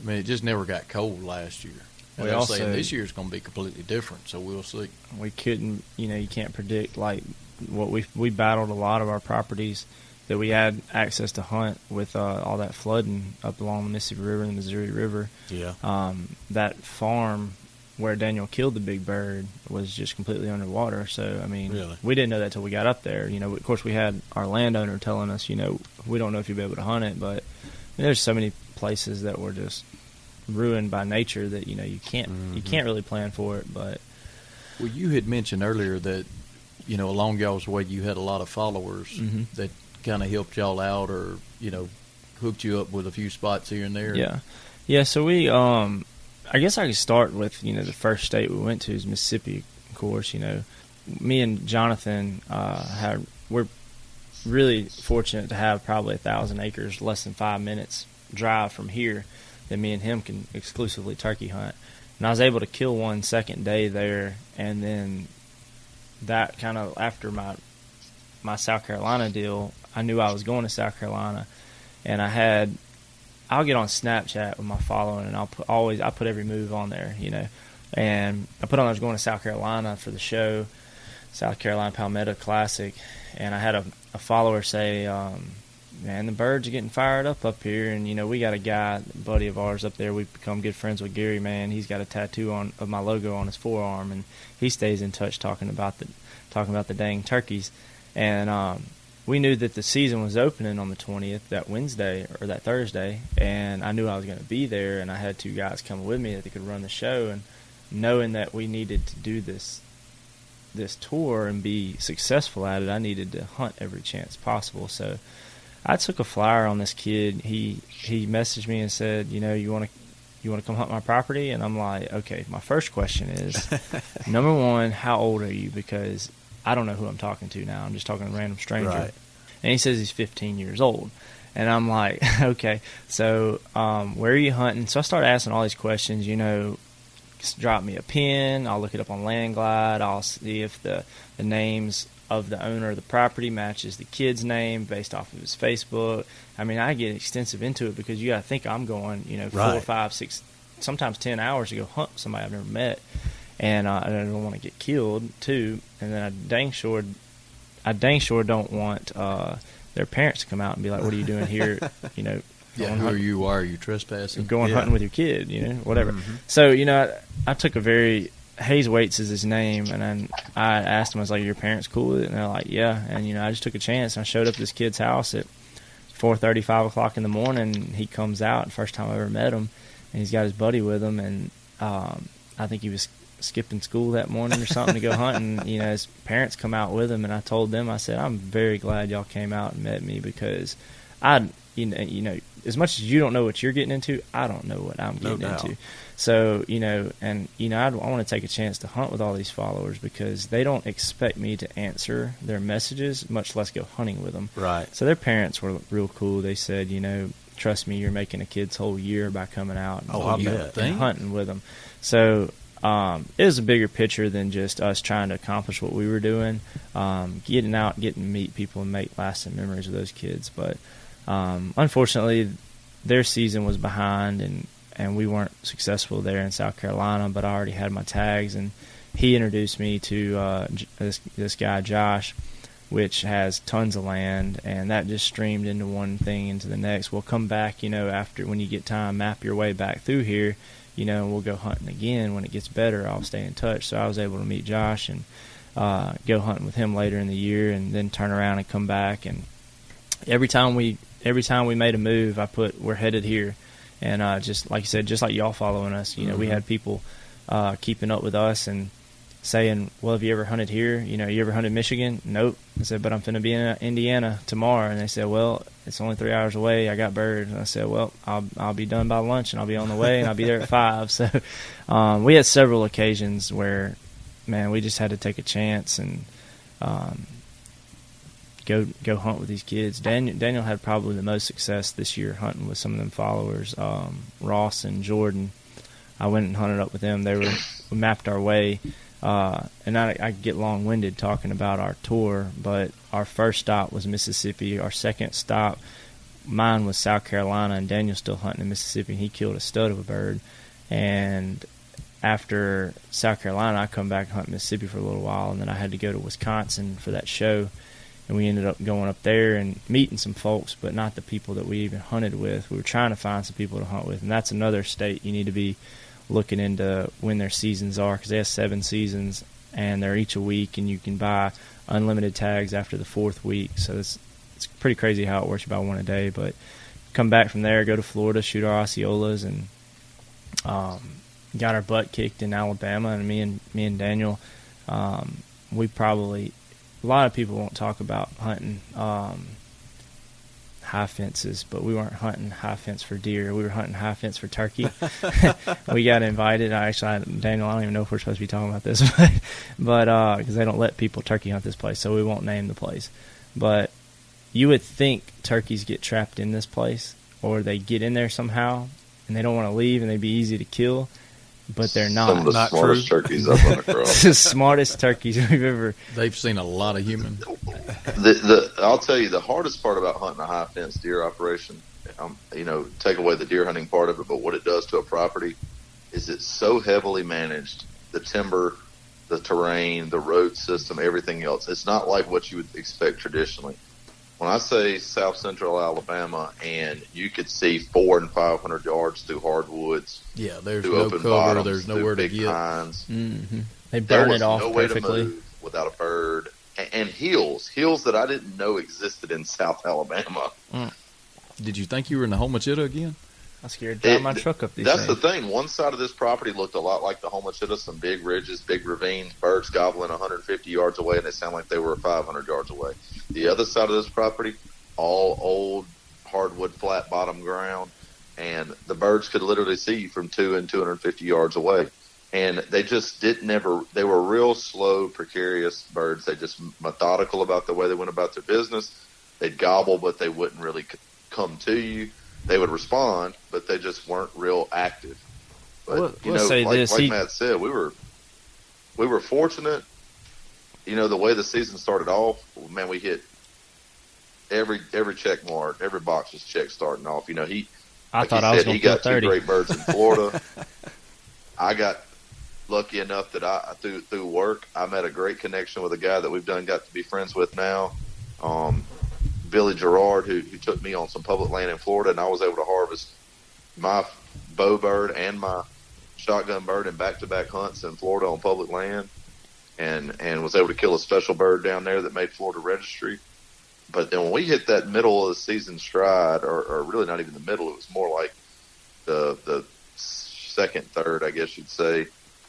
I mean, it just never got cold last year. And We also- saying this year's going to be completely different, so we'll see. we couldn't you know you can't predict like what we we battled a lot of our properties that we had access to hunt with uh, all that flooding up along the Mississippi River and the Missouri River. Yeah. Um, that farm where Daniel killed the big bird was just completely underwater. So I mean, Really? we didn't know that till we got up there. You know, of course we had our landowner telling us, you know, we don't know if you'll be able to hunt it, but I mean, there's so many places that were just ruined by nature that you know you can't you Mhm. can't really plan for it, but. Well, you had mentioned earlier that you know along y'all's way you had a lot of followers Mhm. that kind of helped y'all out, or you know hooked you up with a few spots here and there. Yeah, yeah. So we, um, I guess I could start with you know the first state we went to is Mississippi. Of course, you know, me and Jonathan uh, had we're really fortunate to have probably a thousand acres, less than five minutes drive from here, that me and him can exclusively turkey hunt. And I was able to kill one second day there, and then that kind of after my my South Carolina deal, I knew I was going to South Carolina, and I had I'll get on Snapchat with my following, and I'll put always I put every move on there, you know. And I put on I was going to South Carolina for the show, South Carolina Palmetto Classic, and I had a, a follower say, um, "Man, the birds are getting fired up up here." And you know, we got a guy, a buddy of ours up there. We've become good friends with Gary. Man, he's got a tattoo on of my logo on his forearm, and he stays in touch talking about the talking about the dang turkeys. And um, we knew that the season was opening on the 20th, that Wednesday or that Thursday, and I knew I was going to be there, and I had two guys coming with me that they could run the show, and knowing that we needed to do this this tour and be successful at it, I needed to hunt every chance possible. So I took a flyer on this kid. He he messaged me and said, you know, you want to you want to come hunt my property? And I'm like, okay. My first question is, number one, how old are you? Because I don't know who I'm talking to now. I'm just talking to a random stranger. Right. And he says he's 15 years old. And I'm like, okay, so um, where are you hunting? So I start asking all these questions. You know, just drop me a pin. I'll look it up on LandGlide. I'll see if the, the names of the owner of the property matches the kid's name based off of his Facebook. I mean, I get extensive into it because you got to think I'm going, you know, four, Right. five, six, sometimes 10 hours to go hunt somebody I've never met. And uh, I don't want to get killed, too. And then I dang sure, I dang sure don't want uh, their parents to come out and be like, what are you doing here? you know, Yeah, who hunt- you? Why are you trespassing? going Yeah. hunting with your kid, you know, whatever. Mhm. So, you know, I, I took a very Hayes Waits is his name, and then I asked him, I was like, "Your parents cool with it?" And they're like, "Yeah." And you know, I just took a chance. And I showed up at this kid's house at four thirty, five o'clock in the morning. He comes out, first time I ever met him, and he's got his buddy with him, and um, I think he was skipping school that morning or something to go hunting. You know, his parents come out with him, and I told them, I said, "I'm very glad y'all came out and met me because I, you know, you know, as much as you don't know what you're getting into, I don't know what I'm No getting doubt. into." So you know, and you know, I'd, I want to take a chance to hunt with all these followers because they don't expect me to answer their messages, much less go hunting with them. Right. So their parents were real cool. They said, you know, trust me, you're making a kid's whole year by coming out and, Oh, I you know, bet. and hunting with them. So um, it was a bigger picture than just us trying to accomplish what we were doing, um, getting out, getting to meet people and make lasting memories with those kids. But um, unfortunately, their season was behind and and we weren't successful there in South Carolina. But I already had my tags, and he introduced me to uh, this this guy Josh, which has tons of land, and that just streamed into one thing into the next. We'll come back, you know, after when you get time, map your way back through here, you know, and we'll go hunting again when it gets better. I'll stay in touch. So I was able to meet Josh and. uh, go hunting with him later in the year, and then turn around and come back. And every time we every time we made a move, I put we're headed here, and uh, just like you said, just like y'all following us, you know, we Mhm. had people uh, keeping up with us and saying, "Well, have you ever hunted here? You know, you ever hunted Michigan? Nope." I said, "But I'm going to be in uh, Indiana tomorrow," and they said, "Well, it's only three hours away. I got birds." And I said, "Well, I'll I'll be done by lunch, and I'll be on the way, and I'll be there at five. So, um, we had several occasions where, man, we just had to take a chance and. Um, Go go hunt with these kids. Daniel Daniel had probably the most success this year hunting with some of them followers. Um, Ross and Jordan. I went and hunted up with them. They were we mapped our way, uh, and I, I get long winded talking about our tour. But our first stop was Mississippi. Our second stop, mine was South Carolina, and Daniel's still hunting in Mississippi. And he killed a stud of a bird, and after South Carolina, I come back and hunt Mississippi for a little while, and then I had to go to Wisconsin for that show and we ended up going up there and meeting some folks, but not the people that we even hunted with. We were trying to find some people to hunt with, and that's another state you need to be looking into when their seasons are because they have seven seasons and they're each a week, and you can buy unlimited tags after the fourth week. So it's it's pretty crazy how it works. You buy one a day, but come back from there, go to Florida, shoot our Osceolas, and um, got our butt kicked in Alabama. And me and me and Daniel, um, we probably a lot of people won't talk about hunting um, high fences, but we weren't hunting high fence for deer. We were hunting high fence for turkey. we got invited. I actually, I, Daniel, I don't even know if we're supposed to be talking about this, but but because they don't let people turkey hunt this place, so we won't name the place. But you would think turkeys get trapped in this place, or they get in there somehow, and they don't want to leave, and they'd be easy to kill, but they're Some of not. the Not smartest true. turkeys I've run across. the smartest turkeys we've ever. They've seen a lot of human. the, the I'll tell you the hardest part about hunting a high fence deer operation, um, you know, take away the deer hunting part of it, but what it does to a property is it's so heavily managed. The timber, the terrain, the road system, everything else. It's not like what you would expect traditionally. When I say South Central Alabama, and you could see four and five hundred yards through hardwoods, Yeah, there's no open cover. bottoms, there's nowhere to get. pines, Mm-hmm. They burn it off no way perfectly. to move without a bird and, and hills, hills that I didn't know existed in South Alabama. Did you think you were in the Homochitto again? I'm scared to drive It- my truck up these That's things. the thing. One side of this property looked a lot like the Homochitto, some big ridges, big ravines, birds gobbling 150 yards away, and they sound like they were 500 yards away. The other side of this property, all old hardwood flat bottom ground, and the birds could literally see you from two and 250 yards away. And they just didn't ever, they were real slow, precarious birds. They just methodical about the way they went about their business. They'd gobble, but they wouldn't really come to you. They would respond, but they just weren't real active. But We'll- you know, like, this, like he- Matt said, we were we were fortunate. You know, the way the season started off, man, we hit every every check mark, every box was checked starting off. You know, he I like thought he I was said, going he got two 30. great birds in Florida. I got lucky enough that I through through work I met a great connection with a guy that we've done got to be friends with now. Um, Billy Gerard, who, who took me on some public land in Florida, and I was able to harvest my bow bird and my shotgun bird in back to back hunts in Florida on public land, and and was able to kill a special bird down there that made Florida registry. But then when we hit that middle of the season stride, or, or really not even the middle, it was more like the the second, third, I guess you'd say,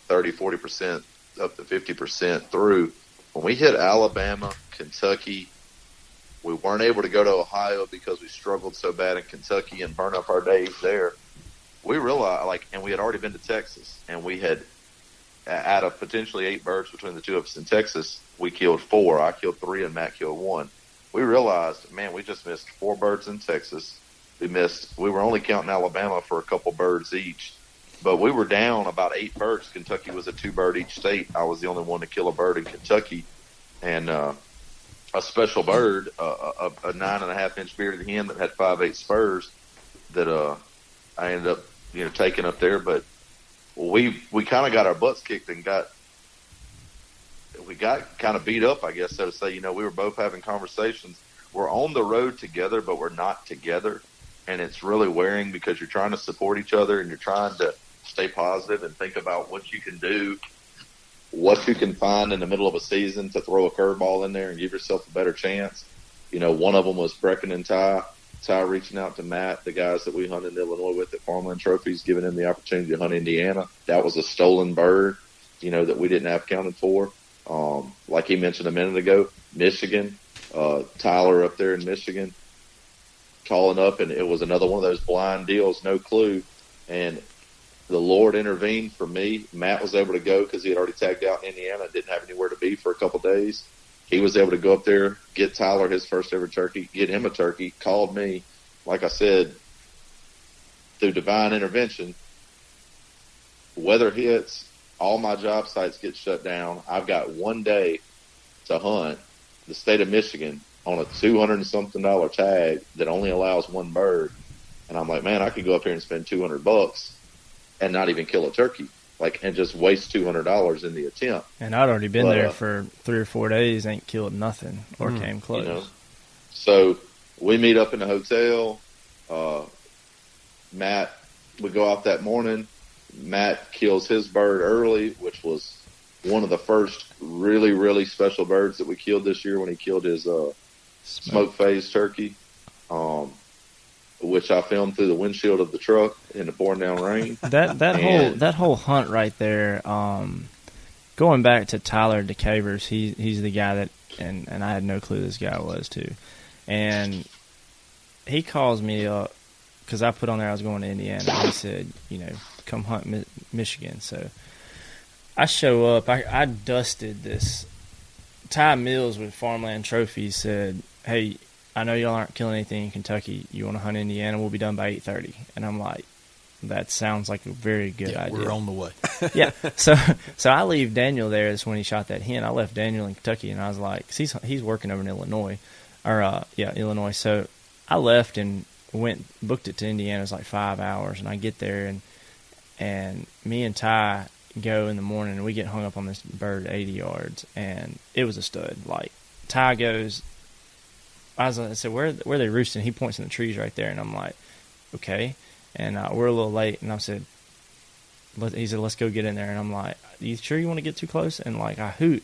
30, 40 percent up to fifty percent through. When we hit Alabama, Kentucky, we weren't able to go to Ohio because we struggled so bad in Kentucky and burn up our days there. We realized, like, and we had already been to Texas, and we had, out of potentially eight birds between the two of us in Texas, we killed four. I killed three, and Matt killed one. We realized, man, we just missed four birds in Texas. We missed. We were only counting Alabama for a couple birds each, but we were down about eight birds. Kentucky was a two bird each state. I was the only one to kill a bird in Kentucky, and uh, a special bird, uh, a, a nine and a half inch bearded hen that had five eight spurs that uh, I ended up you know taking up there. But we we kind of got our butts kicked and got we got kind of beat up, I guess so to say. You know, we were both having conversations. We're on the road together, but we're not together, and it's really wearing because you're trying to support each other and you're trying to stay positive and think about what you can do what you can find in the middle of a season to throw a curveball in there and give yourself a better chance. You know, one of them was Brecken and Ty. Ty reaching out to Matt, the guys that we hunted in Illinois with at Farmland Trophies, giving him the opportunity to hunt Indiana. That was a stolen bird, you know, that we didn't have counted for. Um, like he mentioned a minute ago, Michigan, uh, Tyler up there in Michigan, calling up, and it was another one of those blind deals, no clue. And the Lord intervened for me. Matt was able to go because he had already tagged out in Indiana, didn't have anywhere to be for a couple days. He was able to go up there, get Tyler his first ever turkey, get him a turkey, called me. Like I said, through divine intervention, weather hits, all my job sites get shut down. I've got one day to hunt the state of Michigan on a two hundred and something dollar tag that only allows one bird. And I'm like, man, I could go up here and spend two hundred bucks and not even kill a turkey, like, and just waste two hundred dollars in the attempt. And I'd already been But, there uh, for three or four days, ain't killed nothing or Hmm. came close. You know? So we meet up in the hotel. Uh, Matt, we go out that morning. Matt kills his bird early, which was one of the first really, really special birds that we killed this year when he killed his uh, smoke phase turkey, um, which I filmed through the windshield of the truck in the pouring down rain. that that whole that whole hunt right there. Um, going back to Tyler DeCavers, he he's the guy that, and and I had no clue this guy was too, and he calls me up because I put on there I was going to Indiana. He said, you know, come hunt Mi- Michigan. So I show up. I I dusted this. Ty Mills with Farmland Trophies said, "Hey, I know y'all aren't killing anything in Kentucky. You want to hunt Indiana? We'll be done by 8:30." And I'm like, "That sounds like a very good yeah, idea." we're on the way. yeah. So so I leave Daniel there. That's when he shot that hen. I left Daniel in Kentucky, and I was like, 'cause he's he's working over in Illinois, or uh, yeah, Illinois. So I left and went booked it to Indiana. It's like five hours, and I get there and and me and Ty go in the morning, and we get hung up on this bird 80 yards, and it was a stud. Like Ty goes, I was I said, where where are they roosting? He points in the trees right there, and I'm like, okay. And uh, we're a little late, and I said, let, he said, let's go get in there. And I'm like, you sure you want to get too close? And like, I hoot,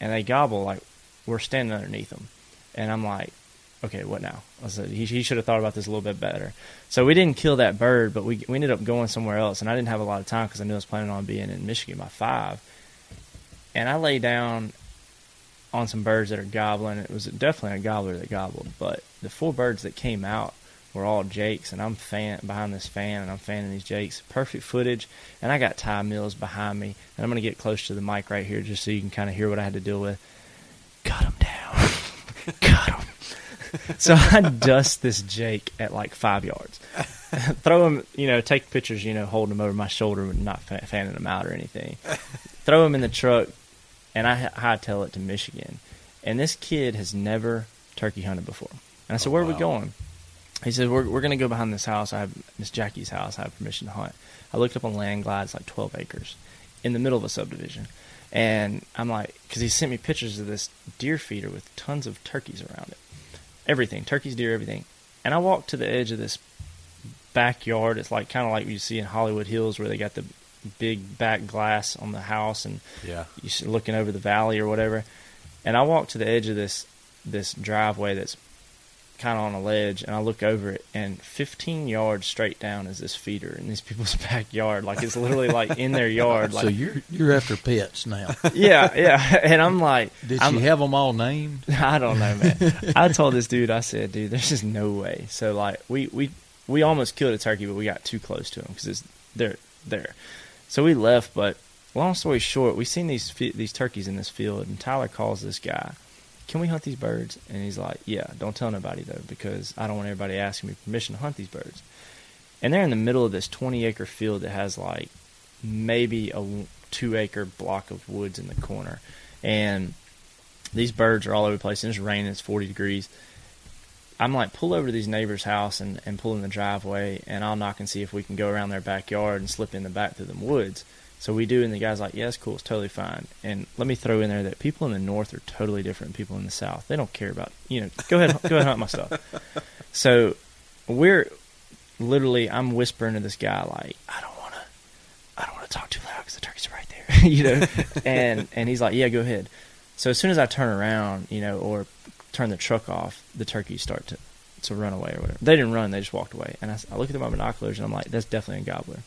and they gobble like we're standing underneath them. And I'm like, okay, what now? I said, he, he should have thought about this a little bit better. So we didn't kill that bird, but we, we ended up going somewhere else. And I didn't have a lot of time because I knew I was planning on being in Michigan by five. And I lay down on some birds that are gobbling. It was definitely a gobbler that gobbled, but the four birds that came out were all jakes, and I'm fan behind this fan, and I'm fanning these jakes. Perfect footage, and I got Ty Mills behind me, and I'm gonna get close to the mic right here just so you can kind of hear what I had to deal with. Cut him down, cut him. so I dust this jake at like five yards, throw him, you know, take pictures, you know, holding him over my shoulder, and not fanning him out or anything. throw him in the truck, and I hi- hightail it to Michigan. And this kid has never turkey hunted before. And I said, Oh, "Where are we going?" He said, "We're we're going to go behind this house. I have Miss Jackie's house. I have permission to hunt." I looked up on LandGlide. It's like 12 acres in the middle of a subdivision. And I'm like, because he sent me pictures of this deer feeder with tons of turkeys around it, everything, turkeys, deer, everything. And I walked to the edge of this backyard. It's like kind of like you see in Hollywood Hills where they got the big back glass on the house and Yeah. you see looking over the valley or whatever. And I walk to the edge of this this driveway that's kind of on a ledge, and I look over it, and 15 yards straight down is this feeder in these people's backyard. Like it's literally like in their yard. Like so you're you're after pets now. yeah, yeah. And I'm like, Did I'm, she have them all named? I don't know, man. I told this dude, I said, dude, there's just no way. So like, we we we almost killed a turkey, but we got too close to him because it's they're there. So we left. But long story short, we seen these these turkeys in this field, and Tyler calls this guy. Can we hunt these birds? And he's like, Yeah, don't tell nobody though, because I don't want everybody asking me permission to hunt these birds. And they're in the middle of this 20 acre field that has like maybe a two acre block of woods in the corner, and these birds are all over the place. And it's raining. It's 40 degrees. I'm like, pull over to these neighbor's house and, and pull in the driveway, and I'll knock and see if we can go around their backyard and slip in the back through them woods. So we do, and the guy's like, yeah, it's cool. It's totally fine. And let me throw in there that people in the north are totally different than people in the south. They don't care about, you know, go ahead, go ahead and hunt my stuff. So we're literally, I'm whispering to this guy, like, I don't want to, I don't want to talk too loud because the turkeys are right there, you know. and and he's like, yeah, go ahead. So as soon as I turn around, you know, or turn the truck off, the turkeys start to to run away or whatever. They didn't run; they just walked away. And I, I look at my binoculars and I'm like, that's definitely a gobbler.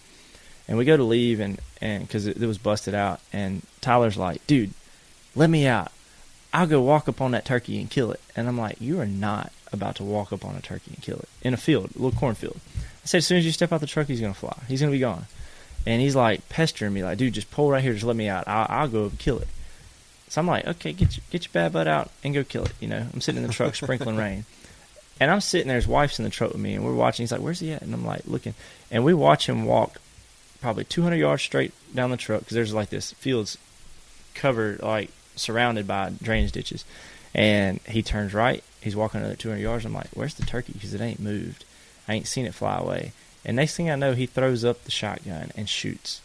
And we go to leave and and because it, it was busted out, and Tyler's like, dude, let me out. I'll go walk up on that turkey and kill it. And I'm like, you are not about to walk up on a turkey and kill it in a field, a little cornfield. I said, as soon as you step out the truck, he's gonna fly. He's gonna be gone. And he's like pestering me, like, dude, just pull right here, just let me out. I'll, I'll go kill it. So I'm like, okay, get your, get your bad butt out and go kill it. You know, I'm sitting in the truck sprinkling rain, and I'm sitting there. His wife's in the truck with me, and we're watching. He's like, where's he at? And I'm like, looking, and we watch him walk probably 200 yards straight down the truck because there's like this fields covered, like surrounded by drainage ditches, and he turns right. He's walking another 200 yards. I'm like, where's the turkey? Because it ain't moved. I ain't seen it fly away. And next thing I know, he throws up the shotgun and shoots.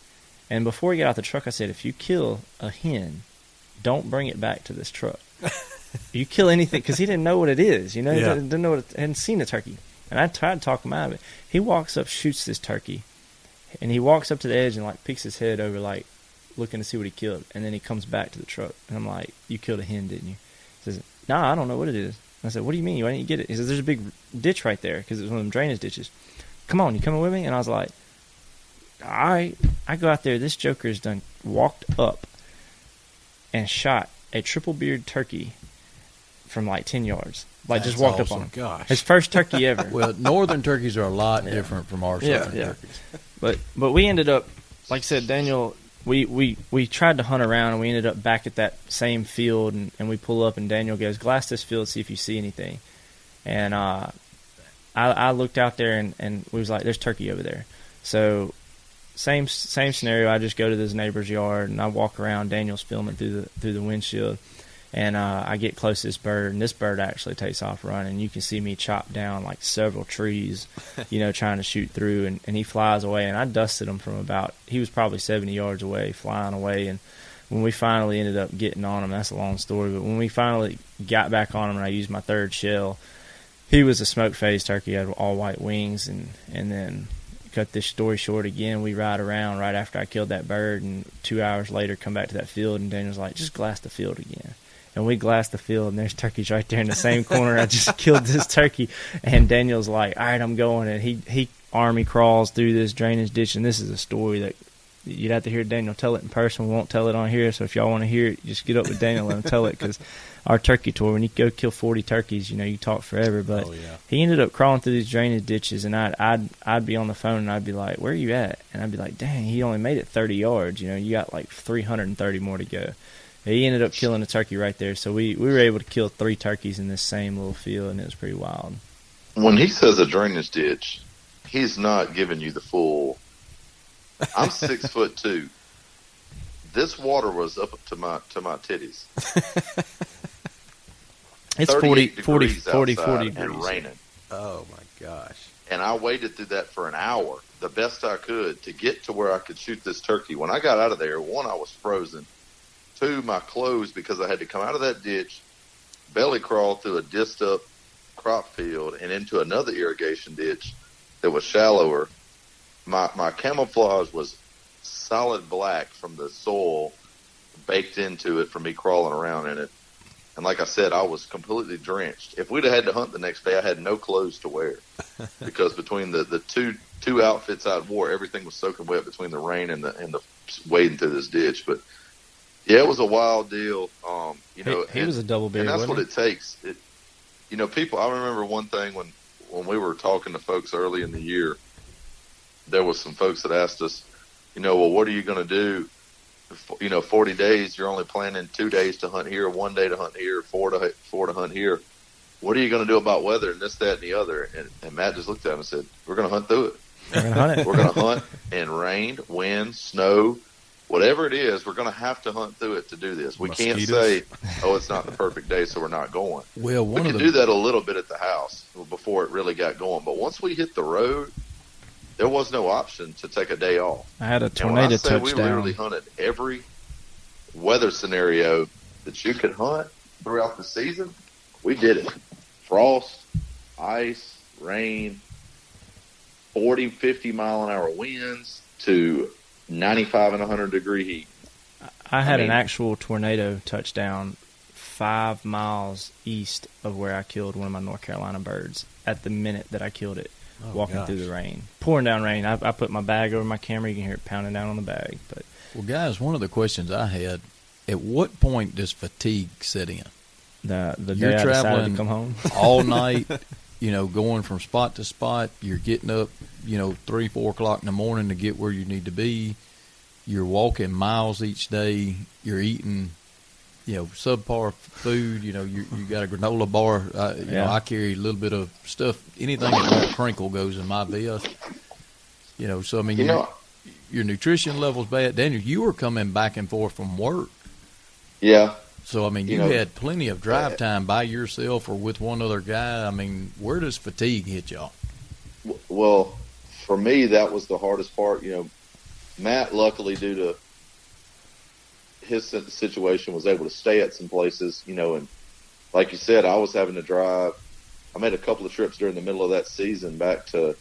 And before he got out the truck, I said, if you kill a hen, don't bring it back to this truck. you kill anything because he didn't know what it is. You know, he Yeah. didn't, didn't know what it, hadn't seen a turkey. And I tried to talk him out of it. He walks up, shoots this turkey, and he walks up to the edge and like peeks his head over, like looking to see what he killed. And then he comes back to the truck, and I'm like, "You killed a hen, didn't you?" He says, "Nah, I don't know what it is." I said, "What do you mean? Why didn't you get it?" He says, "There's a big ditch right there because it was one of them drainage ditches. Come on, you coming with me?" And I was like, "All right." I go out there. This joker has done walked up and shot a triple beard turkey from like ten yards. Like just walked awesome. up on him. Gosh. His first turkey ever. Well, northern turkeys are a lot Yeah. different from our Yeah, southern yeah. turkeys. But but we ended up, like I said, Daniel. We, we, we tried to hunt around and we ended up back at that same field and, and we pull up and Daniel goes glass this field see if you see anything, and uh, I, I looked out there and, and we was like there's turkey over there, so same same scenario. I just go to this neighbor's yard and I walk around. Daniel's filming through the through the windshield, and uh, I get close to this bird, and this bird actually takes off running. You can see me chop down like several trees, you know, trying to shoot through, and, and he flies away. And I dusted him from about he was probably seventy yards away, flying away. And when we finally ended up getting on him, that's a long story. But when we finally got back on him, and I used my third shell, he was a smoke faced turkey, had all white wings, and and then cut this story short again. We ride around right after I killed that bird, and two hours later come back to that field, and Daniel's like, just glass the field again. And we glass the field, and there's turkeys right there in the same corner. I just killed this turkey, and Daniel's like, all right, I'm going, and he he army crawls through this drainage ditch, and this is a story that you'd have to hear Daniel tell it in person. We won't tell it on here, so if y'all want to hear it, just get up with Daniel and tell it because our turkey tour, when you go kill 40 turkeys, you know, you talk forever, but oh yeah. he ended up crawling through these drainage ditches, and I'd I'd I'd be on the phone and I'd be like, "Where are you at?" And I'd be like, "Dang, he only made it 30 yards. You know, you got like 330 more to go." He ended up killing a turkey right there, so we we were able to kill three turkeys in this same little field, and it was pretty wild. When he says a drainage ditch, he's not giving you the full. I'm six foot two. This water was up to my to my titties. It's 38 40 40 degrees 40 outside 40 and raining. Oh my gosh. and I waited through that for an hour, the best I could, to get to where I could shoot this turkey. When I got out of there, one, I was frozen. Two, my clothes, because I had to come out of that ditch, belly crawl through a disc up crop field and into another irrigation ditch that was shallower. My my camouflage was solid black from the soil baked into it from me crawling around in it. And like I said, I was completely drenched. If we'd have had to hunt the next day, I had no clothes to wear because between the, the two two outfits I'd wore, everything was soaking wet between the rain and the and the wading through this ditch. But yeah, it was a wild deal. Um, you know, he, he and- was a double beard, and that's what it takes. It, you know, people. I remember one thing when when we were talking to folks early in the year. There was some folks that asked us, you know, well, what are you going to do? F- You know, forty days. You're only planning two days to hunt here, one day to hunt here, four to four to hunt here. What are you going to do about weather and this, that, and the other? And, and Matt just looked at him and said, "We're going to hunt through it. We're gonna hunt it. We're going to hunt in rain, wind, snow, whatever it is. We're going to have to hunt through it to do this. We can't Mosquitoes. say, oh, it's not the perfect day, so we're not going. Well, We can could of do that a little bit at the house before it really got going. But once we hit the road, there was no option to take a day off. I had a And when I tornado say we literally hunted every weather scenario that you could hunt throughout the season, we did it. Frost, ice, rain, 40, 50 mile an hour winds to 95 and 100 degree heat. I had I mean- an actual tornado touchdown five miles east of where I killed one of my North Carolina birds at the minute that I killed it, Oh, walking gosh. through the rain, pouring down rain. I, I put my bag over my camera. You can hear it pounding down on the bag. But Well, guys, one of the questions I had: At what point does fatigue set in? the the You're I traveling to come home, all night, you know, going from spot to spot. You're getting up, you know, three, four o'clock in the morning to get where you need to be. You're walking miles each day. You're eating, you know, subpar food. You know, you you got a granola bar. Uh, you know, I carry a little bit of stuff. Anything that won't crinkle goes in my vest. You know, so I mean, You your- know, your nutrition level's bad. Daniel, you were coming back and forth from work. yeah, So I mean, You you, know, had plenty of drive uh, time by yourself or with one other guy. I mean, where does fatigue hit y'all? Well, for me, that was the hardest part. You know, Matt, luckily, due to his si- situation, was able to stay at some places. You know, and like you said, I was having to drive. I made a couple of trips during the middle of that season back to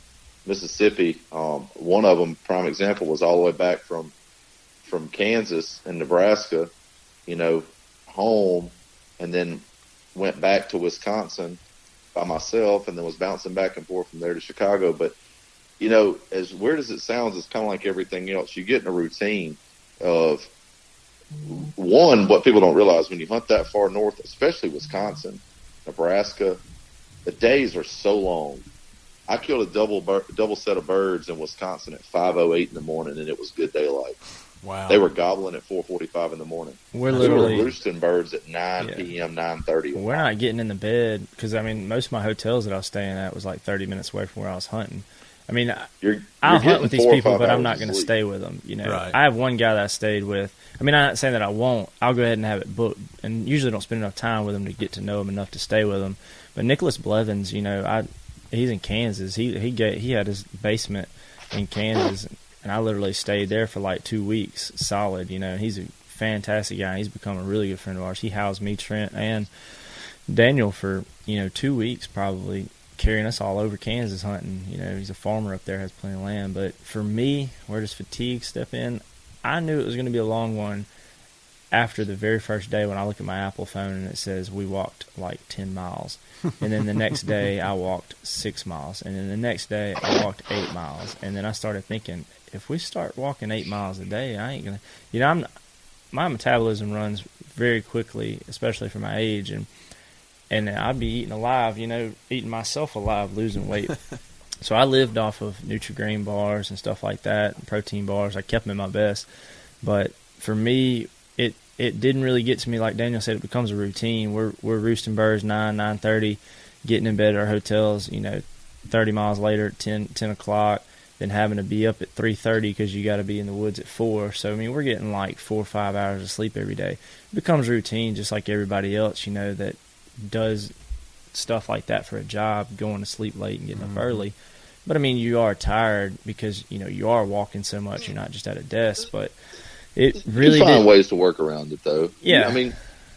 Mississippi. Um, one of them, prime example, was all the way back from from Kansas and Nebraska. You know, home, and then went back to Wisconsin by myself and then was bouncing back and forth from there to Chicago. But, you know, as weird as it sounds, it's kind of like everything else. You get in a routine of one, what people don't realize when you hunt that far north, especially Wisconsin, Nebraska, the days are so long. I killed a double bir- double set of birds in Wisconsin at 5:08 in the morning, and it was good daylight. Wow. They were gobbling at 4:45 in the morning. we're We were literally roosting birds at 9 Yeah. p.m., 9:30. we're not getting in the bed because I mean most of my hotels that I was staying at was like 30 minutes away from where I was hunting. I mean, I- You're, you're I'll hunt with these people, but I'm not going to stay with them. You know, Right. I have one guy that I stayed with. I mean, I'm not saying that I won't. I'll go ahead and have it booked, and usually don't spend enough time with them to get to know them enough to stay with them. But Nicholas Blevins, you know, I he's in Kansas. He he get he had his basement in Kansas, and I literally stayed there for like two weeks, solid. You know, he's a fantastic guy. He's become a really good friend of ours. He housed me, Trent, and Daniel for you know two weeks probably carrying us all over Kansas hunting. You know, he's a farmer up there, has plenty of land. But for me, where does fatigue step in? I knew it was going to be a long one after the very first day when I look at my Apple phone and it says we walked like 10 miles. And then the next day I walked six miles. And then the next day I walked eight miles. And then I started thinking, if we start walking eight miles a day, I ain't going to, you know, I'm, my metabolism runs very quickly, especially for my age. And, and I'd be eating alive, you know, eating myself alive, losing weight. so I lived off of Nutri-Grain bars and stuff like that, protein bars. I kept them in my best. But for me, it it didn't really get to me like Daniel said. It becomes a routine. We're we're roosting birds nine nine thirty, getting in bed at our hotels. You know, thirty miles later at 10, 10 o'clock. Then having to be up at three thirty because you got to be in the woods at four. So I mean, we're getting like four or five hours of sleep every day. It becomes routine, just like everybody else. You know that does stuff like that for a job, going to sleep late and getting Mm-hmm. up early. But I mean, you are tired because you know you are walking so much. You're not just at a desk, but it really you find did. ways to work around it, though. Yeah. I mean,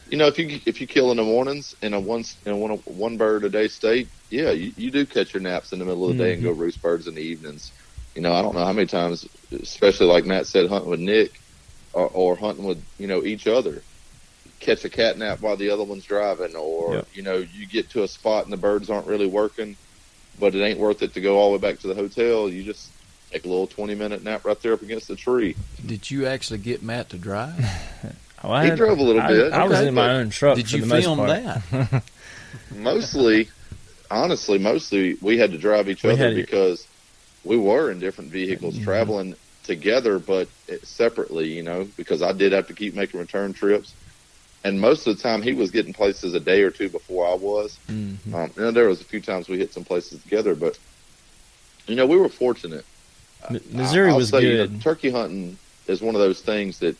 you know, if you if you kill in the mornings in a one in a one one bird a day state, yeah, you, you do catch your naps in the middle of the day and go Mm-hmm. roost birds in the evenings. You know, I don't know how many times, especially like Matt said, hunting with Nick or, or hunting with you know each other. Catch a cat nap while the other one's driving, or Yep. you know, you get to a spot and the birds aren't really working, but it ain't worth it to go all the way back to the hotel. You just take a little twenty minute nap right there up against the tree. Did you actually get Matt to drive? Oh, I He drove a little I, bit. I was in my own truck. Did for you the most film part. that? mostly, honestly, mostly we had to drive each We other had- because we were in different vehicles Mhm. traveling together, but separately, you know, because I did have to keep making return trips. And most of the time he was getting places a day or two before I was. Mhm. Um, you know, there was a few times we hit some places together, but you know, we were fortunate. M- Missouri I'll was say, you know, good. turkey hunting is one of those things that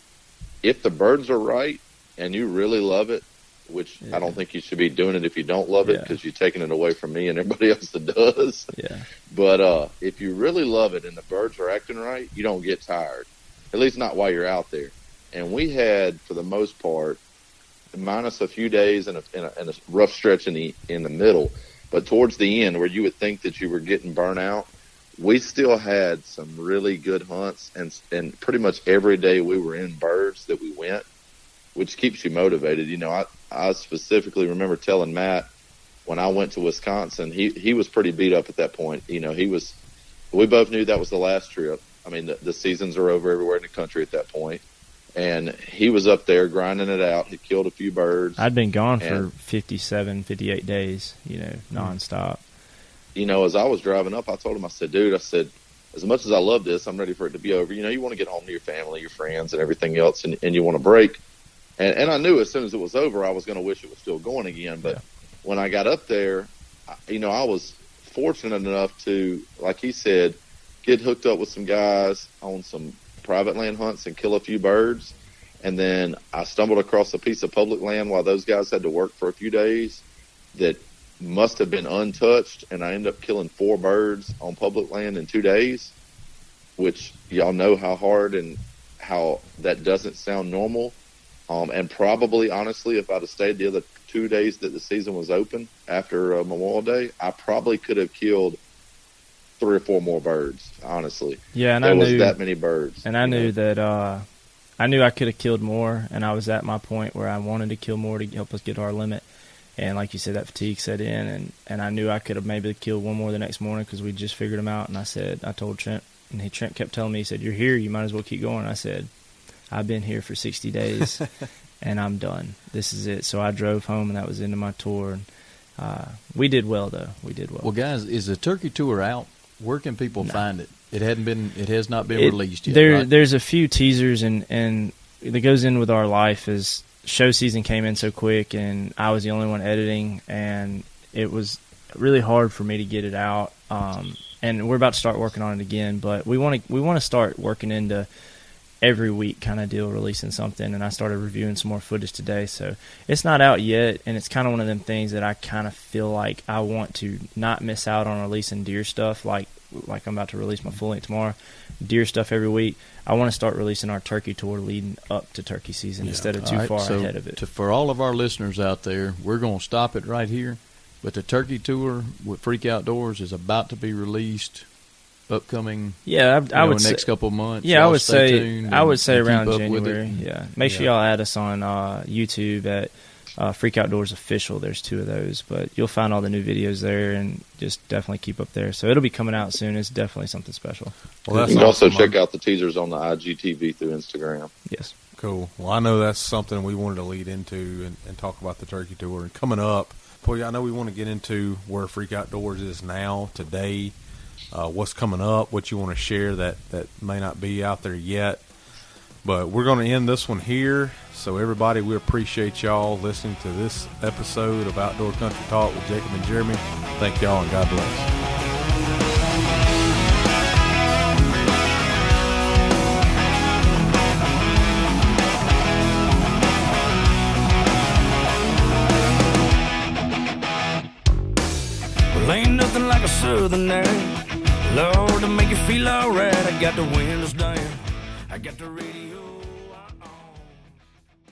if the birds are right and you really love it, which Yeah. I don't think you should be doing it if you don't love it Yeah. because you're taking it away from me and everybody else that does. Yeah. But uh, if you really love it and the birds are acting right, you don't get tired. At least not while you're out there. And we had, for the most part, minus a few days and a, and a, and a rough stretch in the in the middle, but towards the end, where you would think that you were getting burnt out, we still had some really good hunts, and and pretty much every day we were in birds that we went, which keeps you motivated. You know, I I specifically remember telling Matt when I went to Wisconsin, he he was pretty beat up at that point. You know, he was. We both knew that was the last trip. I mean, the, the seasons are over everywhere in the country at that point and he was up there grinding it out. He killed a few birds. I'd been gone for And- 57, 58 days, you know, mm-hmm. nonstop. you know, as I was driving up, I told him, I said, dude, I said, as much as I love this, I'm ready for it to be over. You know, you want to get home to your family, your friends, and everything else, and, and you want to break. And, and I knew as soon as it was over, I was going to wish it was still going again. But when I got up there, I- you know, I was fortunate enough to, like he said, get hooked up with some guys on some private land hunts and kill a few birds. And then I stumbled across a piece of public land while those guys had to work for a few days that must have been untouched, and I ended up killing four birds on public land in two days, which y'all know how hard and how that doesn't sound normal. Um, and probably, honestly, if I'd have stayed the other two days that the season was open after uh, Memorial Day, I probably could have killed three or four more birds. Honestly, Yeah, and there I was knew that many birds, and I knew know. that uh, I knew I could have killed more, and I was at my point where I wanted to kill more to help us get to our limit. And like you said, that fatigue set in, and, and I knew I could have maybe killed one more the next morning because we just figured them out. And I said, I told Trent, and he, Trent kept telling me, he said, "You're here, you might as well keep going." I said, "I've been here for 60 days, and I'm done. This is it." So I drove home, and that was the end of my tour. And uh, we did well, though. We did well. Well, guys, is the turkey tour out? Where can people No. find it? It hadn't been. It has not been It- released yet. There, right? there's a few teasers, and and that goes in with our life is show season came in so quick, and I was the only one editing, and it was really hard for me to get it out. Um, and we're about to start working on it again, but we want to we want to start working into every week kind of deal releasing something and I started reviewing some more footage today so it's not out yet and it's kind of one of them things that I kind of feel like I want to not miss out on releasing deer stuff like like I'm about to release my full length tomorrow deer stuff every week I want to start releasing our turkey tour leading up to turkey season Yeah. instead of too right, far so ahead of it To, for all of our listeners out there, we're going to stop it right here. But the turkey tour with Freak Outdoors is about to be released. Upcoming, yeah I, I know, would next say, couple months. Yeah, I Y'all would say I would say around up with it. January. Yeah, make sure y'all add us on uh, YouTube at uh, Freak Outdoors Official. There's two of those, but you'll find all the new videos there, and just definitely keep up there. So it'll be coming out soon. It's definitely something special. Well, that's you can also check out the teasers on the IGTV through Instagram. Yes. Cool. Well, I know that's something we wanted to lead into and, and talk about the turkey tour. And coming up, boy, I know we want to get into where Freak Outdoors is now, today, uh, what's coming up, what you want to share that, that may not be out there yet. But we're going to end this one here. So, everybody, we appreciate y'all listening to this episode of Outdoor Country Talk with Jacob and Jeremy. Thank y'all and God bless. Well, ain't nothing like a southern air. Lord, to make you feel alright. I got the windows down. I got the radio.